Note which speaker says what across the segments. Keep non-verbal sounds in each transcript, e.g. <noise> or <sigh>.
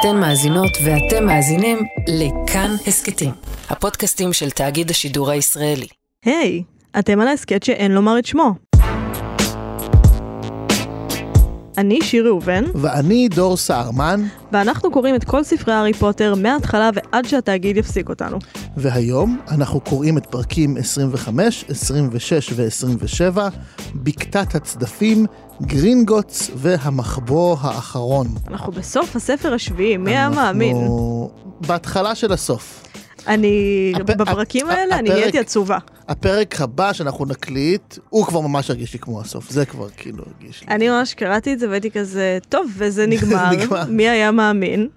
Speaker 1: אתן מאזינות ואתם מאזינים לכאן הסכתים, הפודקאסטים של תאגיד השידור הישראלי.
Speaker 2: היי, אתם על ההסכת שאין לומר את שמו. אני שירי ראובן,
Speaker 3: ואני דור סהרמן,
Speaker 2: ואנחנו קוראים את כל ספרי הארי פוטר מההתחלה ועד שהתאגיד יפסיק אותנו.
Speaker 3: והיום אנחנו קוראים את פרקים 25, 26 ו-27, בקתת הצדפים, גרינגוטס והמחבוא האחרון.
Speaker 2: אנחנו בסוף הספר השביעי, מי היה מאמין?
Speaker 3: אנחנו בהתחלה של הסוף.
Speaker 2: אני,
Speaker 3: הפ-
Speaker 2: בפרקים
Speaker 3: הפ-
Speaker 2: האלה אני
Speaker 3: הפרק-
Speaker 2: נהייתי עצובה.
Speaker 3: הפרק הבא שאנחנו נקליט, הוא כבר ממש הרגיש לי כמו הסוף, זה כבר כאילו הרגיש לי.
Speaker 2: אני ממש קראתי את זה והייתי כזה, טוב, וזה <laughs> נגמר,
Speaker 3: נגמר.
Speaker 2: מי היה מאמין?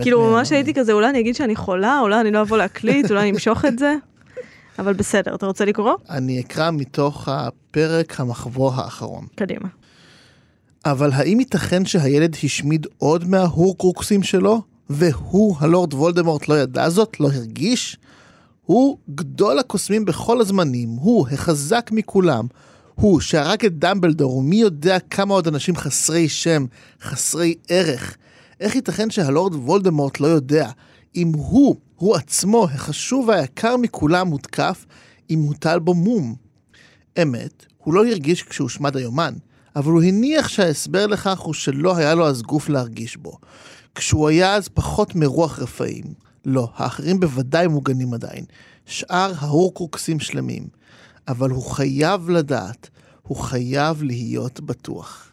Speaker 2: כאילו ממש הייתי כזה, אולי אני אגיד שאני חולה, אולי אני לא אבוא להקליט, אולי אני אמשוך את זה. <laughs> אבל בסדר, אתה רוצה לקרוא?
Speaker 3: אני אקרא מתוך הפרק המחבוא האחרון.
Speaker 2: קדימה.
Speaker 3: אבל האם ייתכן שהילד השמיד עוד מההורקרוקסים שלו, והוא, הלורד וולדמורט, לא ידע זאת, לא הרגיש? הוא גדול הקוסמים בכל הזמנים, הוא החזק מכולם, הוא שהרג את דמבלדור, ומי יודע כמה עוד אנשים חסרי שם, חסרי ערך. איך ייתכן שהלורד וולדמורט לא יודע אם הוא, הוא עצמו, החשוב והיקר מכולם, מותקף, אם הוטל בו מום? אמת, הוא לא הרגיש כשהושמד היומן, אבל הוא הניח שההסבר לכך הוא שלא היה לו אז גוף להרגיש בו. כשהוא היה אז פחות מרוח רפאים. לא, האחרים בוודאי מוגנים עדיין. שאר ההורקרוקסים שלמים. אבל הוא חייב לדעת, הוא חייב להיות בטוח.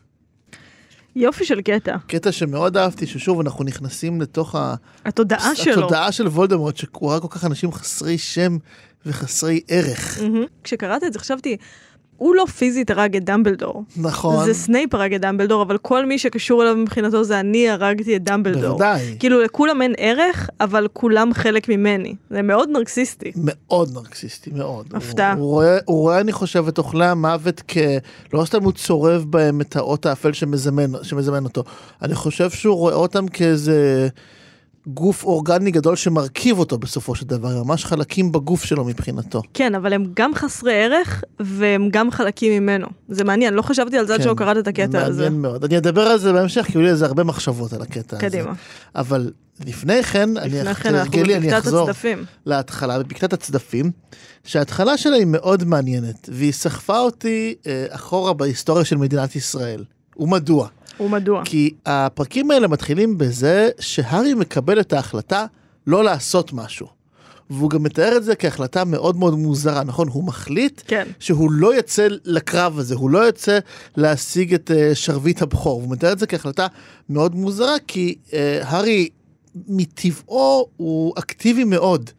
Speaker 2: יופי של קטע.
Speaker 3: קטע שמאוד אהבתי, ששוב אנחנו נכנסים לתוך ה...
Speaker 2: התודעה שלו.
Speaker 3: התודעה של וולדמורט, שהוא ראה כל כך אנשים חסרי שם וחסרי ערך.
Speaker 2: מהמם. כשקראתי את זה חשבתי, הוא לא פיזית הרג את דמבלדור.
Speaker 3: נכון.
Speaker 2: זה סנייפ הרג את דמבלדור, אבל כל מי שקשור אליו מבחינתו זה אני הרגתי את דמבלדור.
Speaker 3: בוודאי.
Speaker 2: כאילו לכולם אין ערך, אבל כולם חלק ממני. זה מאוד נרקסיסטי.
Speaker 3: מאוד נרקסיסטי, מאוד.
Speaker 2: הפתעה.
Speaker 3: הוא, הוא, רואה, הוא רואה, אני חושב, את אוכלי המוות כ... לא סתם הוא צורב בהם את האות האפל שמזמן, שמזמן אותו. אני חושב שהוא רואה אותם כאיזה גוף אורגני גדול שמרכיב אותו בסופו של דבר, ממש חלקים בגוף שלו מבחינתו.
Speaker 2: כן, אבל הם גם חסרי ערך, והם גם חלקים ממנו. זה מעניין, לא חשבתי על זה עד
Speaker 3: כן,
Speaker 2: שלא קראת את הקטע הזה.
Speaker 3: מעניין מאוד. אני אדבר על זה בהמשך, כי היו לי על זה הרבה מחשבות על הקטע הזה.
Speaker 2: קדימה.
Speaker 3: אבל לפני כן, אני,
Speaker 2: לפני כן אנחנו
Speaker 3: כהרגלי, אני
Speaker 2: בבקתת
Speaker 3: אחזור
Speaker 2: הצדפים.
Speaker 3: להתחלה, בבקתת הצדפים, שההתחלה שלה היא מאוד מעניינת, והיא סחפה אותי אה, אחורה בהיסטוריה של מדינת ישראל. ומדוע?
Speaker 2: ומדוע?
Speaker 3: כי הפרקים האלה מתחילים בזה שהארי מקבל את ההחלטה לא לעשות משהו. והוא גם מתאר את זה כהחלטה מאוד מאוד מוזרה, נכון? הוא מחליט
Speaker 2: כן.
Speaker 3: שהוא לא יצא לקרב הזה, הוא לא יוצא להשיג את uh, שרביט הבכור. הוא מתאר את זה כהחלטה מאוד מוזרה, כי uh, הארי מטבעו הוא אקטיבי מאוד.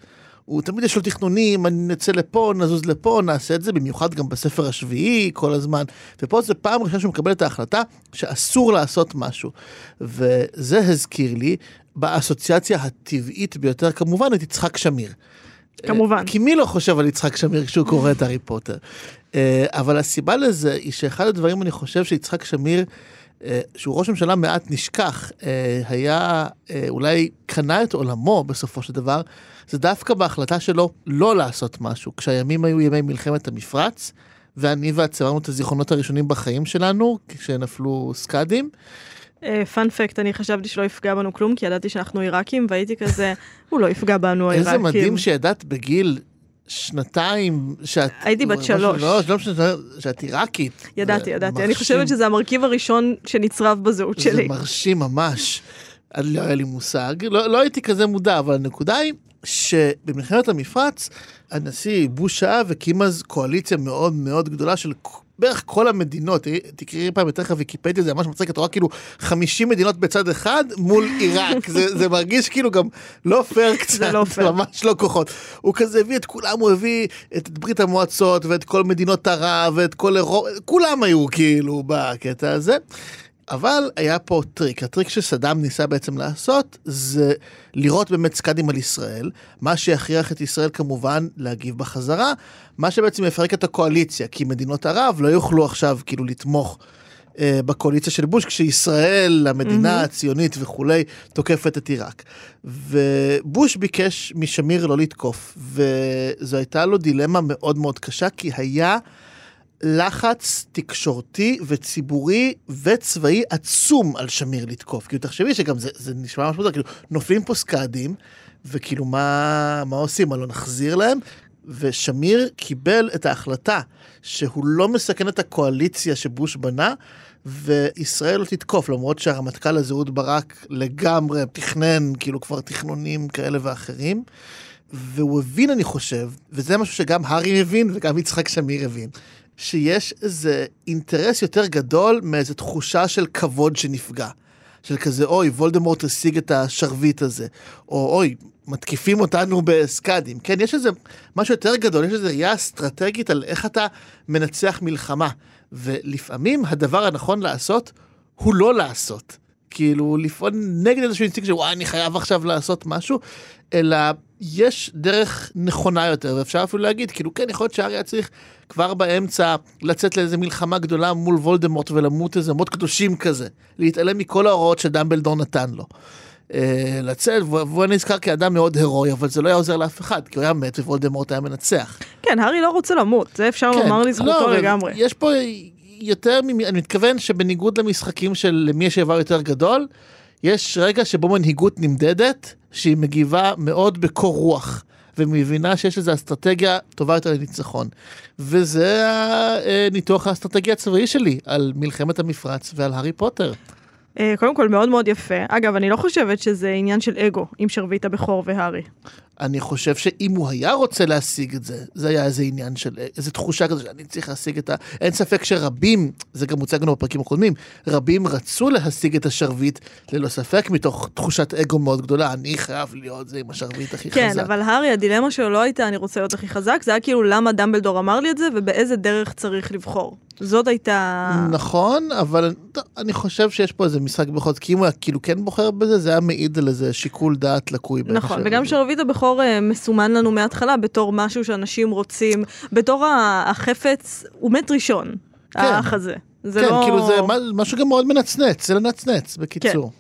Speaker 3: הוא תמיד יש לו תכנונים, אני נצא לפה, נזוז לפה, נעשה את זה, במיוחד גם בספר השביעי כל הזמן. ופה זה פעם ראשונה שהוא מקבל את ההחלטה שאסור לעשות משהו. וזה הזכיר לי, באסוציאציה הטבעית ביותר, כמובן, את יצחק שמיר.
Speaker 2: כמובן.
Speaker 3: כי מי לא חושב על יצחק שמיר כשהוא קורא את הארי פוטר? אה, אבל הסיבה לזה היא שאחד הדברים אני חושב שיצחק שמיר, אה, שהוא ראש ממשלה מעט נשכח, אה, היה, אה, אולי קנה את עולמו בסופו של דבר, זה דווקא בהחלטה שלו לא לעשות משהו. כשהימים היו ימי מלחמת המפרץ, ואני ואת צברנו את הזיכרונות הראשונים בחיים שלנו, כשנפלו סקאדים.
Speaker 2: פאנפקט, אני חשבתי שלא יפגע בנו כלום, כי ידעתי שאנחנו עיראקים, והייתי כזה, הוא לא יפגע בנו העיראקים.
Speaker 3: איזה מדהים שידעת בגיל שנתיים שאת...
Speaker 2: הייתי בת שלוש.
Speaker 3: לא, לא משנה, שאת עיראקית.
Speaker 2: ידעתי,
Speaker 3: זה
Speaker 2: ידעתי. אני. חושבת שזה המרכיב הראשון שנצרב בזהות
Speaker 3: זה
Speaker 2: שלי.
Speaker 3: מרשים ממש. לא היה לי מושג, לא, לא הייתי כזה מודע, אבל הנקודה היא שבמלחמת המפרץ, הנשיא בוש שעה והקים אז קואליציה מאוד מאוד גדולה של בערך כל המדינות, תראי- תקראי פעם יותר לך ויקיפדיה, זה ממש מצחיק, את רואה כאילו 50 מדינות בצד אחד מול עיראק, זה, זה מרגיש כאילו גם לא פייר קצת,
Speaker 2: לא פייר.
Speaker 3: ממש לא כוחות. הוא כזה הביא את כולם, הוא הביא את ברית המועצות ואת כל מדינות ערב ואת כל אירופה, כולם היו כאילו בקטע הזה. אבל היה פה טריק, הטריק שסדאם ניסה בעצם לעשות זה לירות באמת סקאדים על ישראל, מה שיכריח את ישראל כמובן להגיב בחזרה, מה שבעצם יפרק את הקואליציה, כי מדינות ערב לא יוכלו עכשיו כאילו לתמוך אה, בקואליציה של בוש, כשישראל, המדינה
Speaker 2: מהמם.
Speaker 3: הציונית וכולי, תוקפת את עיראק. ובוש ביקש משמיר לא לתקוף, וזו הייתה לו דילמה מאוד מאוד קשה, כי היה... לחץ תקשורתי וציבורי וצבאי עצום על שמיר לתקוף. כאילו, תחשבי שגם זה, זה נשמע מוזר, כאילו, נופלים פה סקאדים, וכאילו, מה, מה עושים? מה, לא נחזיר להם? ושמיר קיבל את ההחלטה שהוא לא מסכן את הקואליציה שבוש בנה, וישראל לא תתקוף, למרות שהרמטכ"ל הזה, אהוד ברק, לגמרי תכנן, כאילו כבר תכנונים כאלה ואחרים. והוא הבין, אני חושב, וזה משהו שגם הארי הבין וגם יצחק שמיר הבין, שיש איזה אינטרס יותר גדול מאיזו תחושה של כבוד שנפגע. של כזה, אוי, וולדמורט השיג את השרביט הזה, או אוי, מתקיפים אותנו בסקאדים. כן, יש איזה משהו יותר גדול, יש איזו ראייה אסטרטגית על איך אתה מנצח מלחמה. ולפעמים הדבר הנכון לעשות הוא לא לעשות. כאילו, לפעול נגד איזשהו אינסטינקט של וואי, אני חייב עכשיו לעשות משהו, אלא יש דרך נכונה יותר, ואפשר אפילו להגיד, כאילו, כן, יכול להיות שהארי היה צריך כבר באמצע לצאת לאיזה מלחמה גדולה מול וולדמורט ולמות איזה מות קדושים כזה, להתעלם מכל ההוראות שדמבלדור נתן לו. אה, לצאת, והוא נזכר כאדם מאוד הירואי, אבל זה לא היה עוזר לאף אחד, כי הוא היה מת ווולדמורט היה מנצח.
Speaker 2: כן, הארי לא רוצה למות, זה אפשר
Speaker 3: כן,
Speaker 2: לומר לזכותו
Speaker 3: לא,
Speaker 2: לגמרי.
Speaker 3: יש פה יותר, אני מתכוון שבניגוד למשחקים של למי יש איבר יותר גדול, יש רגע שבו מנהיגות נמדדת, שהיא מגיבה מאוד בקור רוח. ומבינה שיש איזו אסטרטגיה טובה יותר לניצחון. וזה הניתוח האסטרטגי הצבאי שלי על מלחמת המפרץ ועל הארי פוטר.
Speaker 2: אה, קודם כל, מאוד מאוד יפה. אגב, אני לא חושבת שזה עניין של אגו עם שרביט הבכור והארי.
Speaker 3: אני חושב שאם הוא היה רוצה להשיג את זה, זה היה איזה עניין של, איזה תחושה כזו שאני צריך להשיג את ה... אין ספק שרבים, זה גם מוצג לנו בפרקים הקודמים, רבים רצו להשיג את השרביט, ללא ספק, מתוך תחושת אגו מאוד גדולה, אני חייב להיות זה עם השרביט הכי
Speaker 2: כן,
Speaker 3: חזק.
Speaker 2: אבל הארי, הדילמה שלו לא הייתה אני רוצה להיות הכי חזק, זה היה כאילו למה דמבלדור אמר לי את זה ובאיזה דרך צריך לבחור. זאת הייתה...
Speaker 3: נכון, אבל אני חושב שיש פה איזה משחק בכל זאת, כי אם הוא היה כאילו כן בוחר בזה, זה היה מעיד על איזה שיקול דעת לקוי.
Speaker 2: נכון, וגם. שרביט הבכור אה, מסומן לנו מההתחלה בתור משהו שאנשים רוצים, בתור החפץ, הוא מת ראשון, האח הזה. זה
Speaker 3: כן,
Speaker 2: לא...
Speaker 3: כאילו זה משהו גם מאוד מנצנץ, זה לנצנץ, בקיצור.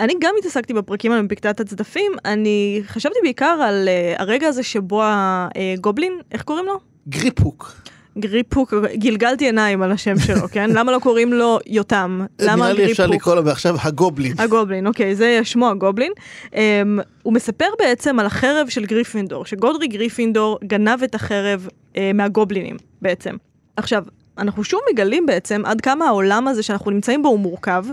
Speaker 2: אני גם התעסקתי בפרקים האלה מבקתת הצדפים, אני חשבתי בעיקר על אה, הרגע הזה שבו הגובלין, איך קוראים לו?
Speaker 3: גריפהוק.
Speaker 2: גריפהוק, גלגלתי עיניים על השם שלו, <laughs> כן? למה לא קוראים לו יותם? למה
Speaker 3: נראה לי אפשר
Speaker 2: גריפהוק?
Speaker 3: לקרוא לו עכשיו הגובלין.
Speaker 2: הגובלין, אוקיי, זה שמו הגובלין. אמ, הוא מספר בעצם על החרב של גריפינדור, שגודריק גריפינדור גנב את החרב אה, מהגובלינים בעצם. עכשיו, אנחנו שוב מגלים בעצם עד כמה העולם הזה שאנחנו נמצאים בו הוא מורכב,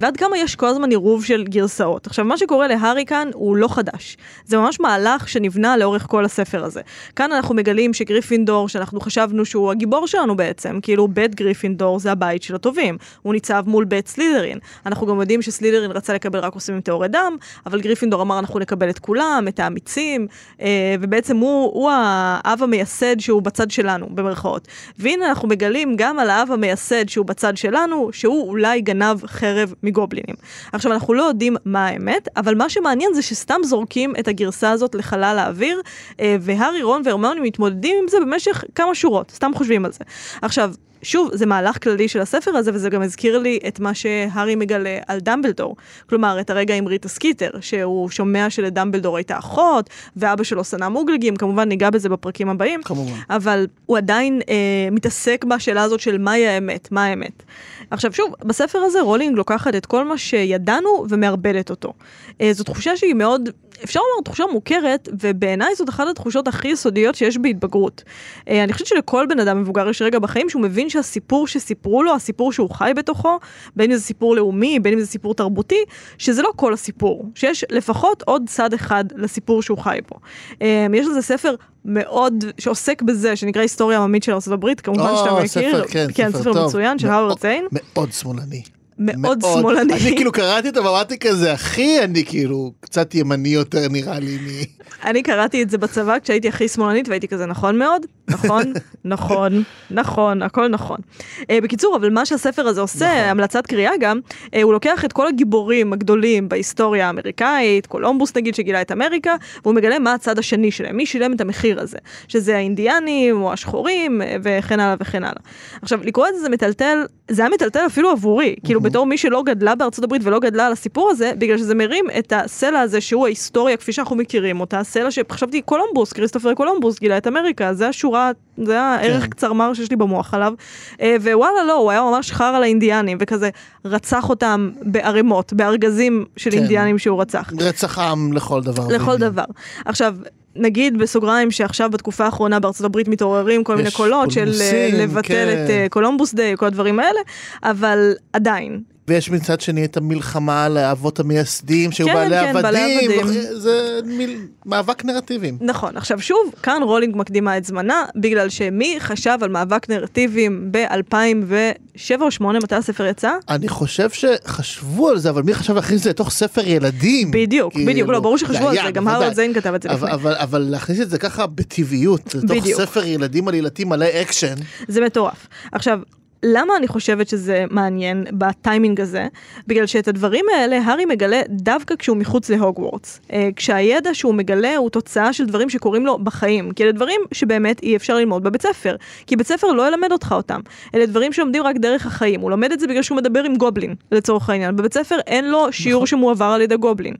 Speaker 2: ועד כמה יש כל הזמן עירוב של גרסאות. עכשיו, מה שקורה להארי כאן הוא לא חדש. זה ממש מהלך שנבנה לאורך כל הספר הזה. כאן אנחנו מגלים שגריפינדור, שאנחנו חשבנו שהוא הגיבור שלנו בעצם, כאילו בית גריפינדור זה הבית של הטובים. הוא ניצב מול בית סלידרין. אנחנו גם יודעים שסלידרין רצה לקבל רק קוסמים טהורי דם, אבל גריפינדור אמר אנחנו נקבל את כולם, את האמיצים, אה, ובעצם הוא, הוא האב המייסד שהוא בצד שלנו, במרכאות. והנה אנחנו מגלים גם על האב המייסד שהוא בצד שלנו, שהוא אולי גנב חרב מגובלינים. עכשיו, אנחנו לא יודעים מה האמת, אבל מה שמעניין זה שסתם זורקים את הגרסה הזאת לחלל האוויר, אה, והארי, רון והרמיוני מתמודדים עם זה במשך כמה שורות, סתם חושבים על זה. עכשיו, שוב, זה מהלך כללי של הספר הזה, וזה גם הזכיר לי את מה שהארי מגלה על דמבלדור. כלומר, את הרגע עם ריטה סקיטר, שהוא שומע שלדמבלדור הייתה אחות, ואבא שלו שנא מוגלגים, כמובן ניגע בזה בפרקים הבאים.
Speaker 3: כמובן.
Speaker 2: אבל הוא עדיין אה, מתעסק בשאלה הזאת של מהי האמת, מה האמת. עכשיו שוב, בספר הזה רולינג לוקחת את כל מה שידענו ומערבבת אותו. אה, זו תחושה שהיא מאוד, אפשר לומר תחושה מוכרת, ובעיניי זאת אחת התחושות הכי יסודיות שיש בהתבגרות. אה, אני חושבת שלכל בן אדם מבוגר יש רגע בחיים שהוא מבין שהסיפור שסיפרו לו, הסיפור שהוא חי בתוכו, בין אם זה סיפור לאומי, בין אם זה סיפור תרבותי, שזה לא כל הסיפור, שיש לפחות עוד צד אחד לסיפור שהוא חי בו. אה, יש לזה ספר מאוד שעוסק בזה, שנקרא היסטוריה עממית של ארה"ב, כמובן
Speaker 3: או,
Speaker 2: שאתה מכיר.
Speaker 3: ספר, כן,
Speaker 2: כן,
Speaker 3: ספר
Speaker 2: ספר. מצוין של האוורד ציין.
Speaker 3: מאוד שמאלני.
Speaker 2: מאוד שמאלני.
Speaker 3: אני כאילו קראתי אותו ואמרתי כזה, אחי, אני כאילו קצת ימני יותר נראה לי מ...
Speaker 2: אני קראתי את זה בצבא כשהייתי הכי שמאלנית והייתי כזה נכון מאוד, נכון, <laughs> נכון, נכון, הכל נכון. אה, בקיצור, אבל מה שהספר הזה עושה,
Speaker 3: נכון.
Speaker 2: המלצת קריאה גם, אה, הוא לוקח את כל הגיבורים הגדולים בהיסטוריה האמריקאית, קולומבוס נגיד שגילה את אמריקה, והוא מגלה מה הצד השני שלהם, מי שילם את המחיר הזה, שזה האינדיאנים או השחורים אה, וכן הלאה וכן הלאה. עכשיו, לקרוא את זה זה מטלטל, זה היה מטלטל אפילו עבורי, כאילו בתור מי שלא גדלה בארצות הברית ולא גדלה על הסיפור הזה, בגלל שזה מרים את הסלע הזה שהוא ההיסטוריה כפי שאנחנו מכירים אותה, סלע שחשבתי קולומבוס, כריסטופר קולומבוס גילה את אמריקה, זה השורה זה היה ערך
Speaker 3: כן.
Speaker 2: קצרמר שיש לי במוח עליו. אה, ווואלה, לא, הוא היה ממש חר על האינדיאנים, וכזה רצח אותם בערימות, בארגזים של
Speaker 3: כן.
Speaker 2: אינדיאנים שהוא רצח.
Speaker 3: רצח עם לכל דבר.
Speaker 2: לכל. דבר. עכשיו, נגיד בסוגריים שעכשיו בתקופה האחרונה בארצות הברית מתעוררים כל מיני קולות של אה, לבטל
Speaker 3: כן.
Speaker 2: את אה, קולומבוס דיי, כל הדברים האלה, אבל עדיין,
Speaker 3: ויש מצד שני את המלחמה על האבות המייסדים שהיו
Speaker 2: כן,
Speaker 3: בעלי
Speaker 2: כן, בעלי
Speaker 3: עבדים,
Speaker 2: עבדים.
Speaker 3: זה מיל... מאבק נרטיבים.
Speaker 2: נכון, עכשיו שוב, כאן רולינג מקדימה את זמנה, בגלל שמי חשב על מאבק נרטיבים ב-2007 או 2008, מתי הספר יצא?
Speaker 3: אני חושב שחשבו על זה, אבל מי חשב להכניס את זה לתוך ספר ילדים?
Speaker 2: בדיוק,
Speaker 3: כאילו,
Speaker 2: בדיוק, לא, ברור שחשבו על זה, גם. הרווארד זיין כתב את זה
Speaker 3: אבל,
Speaker 2: לפני.
Speaker 3: אבל, אבל להכניס את זה ככה בטבעיות, לתוך
Speaker 2: בדיוק.
Speaker 3: ספר ילדים עלילתי מלא אקשן,
Speaker 2: זה מטורף. עכשיו, למה אני חושבת שזה מעניין ב-timing הזה? בגלל שאת הדברים האלה הארי מגלה דווקא כשהוא מחוץ להוגוורטס. אה, כשהידע שהוא מגלה הוא תוצאה של דברים שקורים לו בחיים. כי אלה דברים שבאמת אי אפשר ללמוד בבית ספר. כי בית ספר לא ילמד אותך אותם. אלה דברים שלומדים רק דרך החיים. הוא לומד את זה בגלל שהוא מדבר עם גובלין, לצורך העניין. בבית ספר אין לו שיעור שמועבר על ידי גובלין.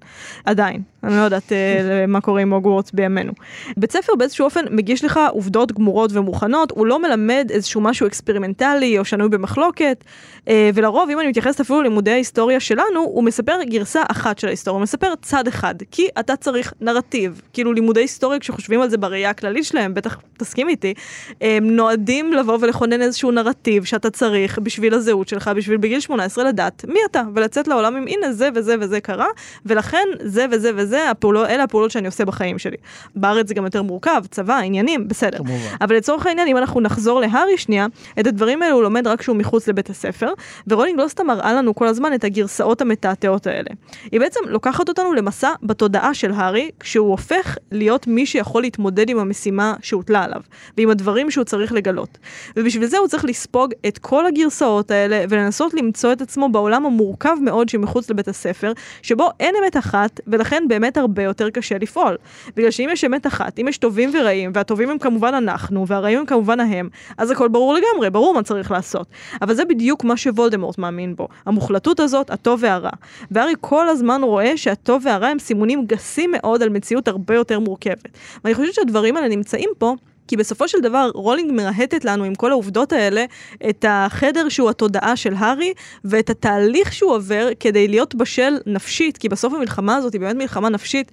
Speaker 2: עדיין. אני לא יודעת אה, מה קורה עם הוגוורטס בימינו. בית ספר באיזשהו אופן מגיש לך עובדות גמורות ומוכנות, הוא לא מלמד איזשהו משהו אקספרימנטלי או שנוי במחלוקת, אה, ולרוב אם אני מתייחסת אפילו ללימודי ההיסטוריה שלנו, הוא מספר גרסה אחת של ההיסטוריה, הוא מספר צד אחד, כי אתה צריך נרטיב. כאילו לימודי היסטוריה, כשחושבים על זה בראייה הכללית שלהם, בטח תסכים איתי, הם נועדים לבוא ולכונן איזשהו נרטיב שאתה צריך בשביל הזהות שלך, בשביל בגיל 18 לדעת מי אתה, ולצאת לעולם עם הנה זה וזה וזה קרה, ולכן זה וזה וזה, הפעולו, אלה הפעולות שאני עושה בחיים שלי. בארץ זה גם יותר מורכב, צבא, עניינים, בסדר.
Speaker 3: כמובן.
Speaker 2: אבל לצורך העניין, אם אנחנו נחזור להארי שנייה, את הדברים האלו הוא לומד רק כשהוא מחוץ לבית הספר, ורולינג לא סתם מראה לנו כל הזמן את הגרסאות המתעתעות האלה. היא בעצם לוקחת אותנו למסע בתודעה של הארי, כשהוא הופך להיות מי שיכול להתמודד עם המשימה שהוטלה עליו, ועם הדברים שהוא צריך לגלות. ובשביל זה הוא צריך לספוג את כל הגרסאות האלה, ולנסות למצוא את עצמו בעולם המורכב מאוד שמחוץ לבית הספר, שבו אין אמת אחת, ולכן באמת הרבה יותר קשה לפעול. בגלל שאם יש אמת אחת, אם יש טובים ורעים, והטובים הם כמובן אנחנו, והרעים הם כמובן ההם, אז הכל ברור לגמרי, ברור מה צריך לעשות. אבל זה בדיוק מה שוולדמורט מאמין בו, המוחלטות הזאת, הטוב והרע. והארי כל הזמן רואה שהטוב והרע הם סימונים גסים מאוד על מציאות הרבה יותר מורכבת. ואני חושבת שהדברים האלה נמצאים פה כי בסופו של דבר רולינג מרהטת לנו עם כל העובדות האלה את החדר שהוא התודעה של הארי ואת התהליך שהוא עובר כדי להיות בשל נפשית, כי בסוף המלחמה הזאת היא באמת מלחמה נפשית.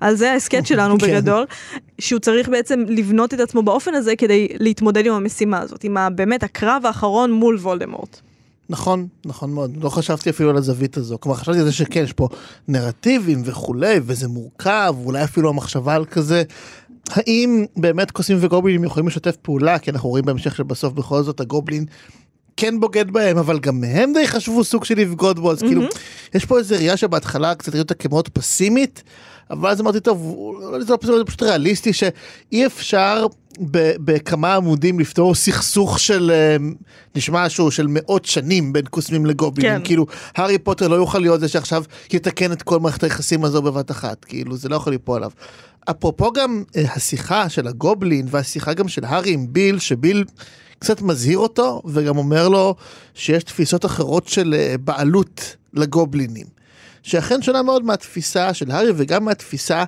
Speaker 2: על זה ההסכת <laughs> שלנו
Speaker 3: כן.
Speaker 2: בגדול, שהוא צריך בעצם לבנות את עצמו באופן הזה כדי להתמודד עם המשימה הזאת, עם באמת הקרב האחרון מול וולדמורט.
Speaker 3: נכון, נכון מאוד, לא חשבתי אפילו על הזווית הזו, כלומר חשבתי על זה שכן, יש פה נרטיבים וכולי, וזה מורכב, אולי אפילו המחשבה על כזה. האם באמת קוסמים וגובלינים יכולים לשתף פעולה, כי אנחנו רואים בהמשך שבסוף בכל זאת הגובלין כן בוגד בהם, אבל גם הם די חשבו סוג של לבגוד בו, אז כאילו, יש פה איזה ראייה שבהתחלה קצת ראיתי אותה כמאוד פסימית, אבל אז אמרתי, טוב, זה לא פסימי, זה פשוט ריאליסטי, שאי אפשר בכמה עמודים לפתור סכסוך של, אה, נשמע שהוא של מאות שנים בין קוסמים לגובלינים,
Speaker 2: כן.
Speaker 3: כאילו, הארי פוטר לא יוכל להיות זה שעכשיו יתקן את כל מערכת היחסים הזו בבת אחת, כאילו, זה לא יכול ליפול עליו. אפרופו גם אה, השיחה של הגובלין והשיחה גם של הארי עם ביל, שביל קצת מזהיר אותו וגם אומר לו שיש תפיסות אחרות של אה, בעלות לגובלינים. שאכן שונה מאוד מהתפיסה של הארי וגם מהתפיסה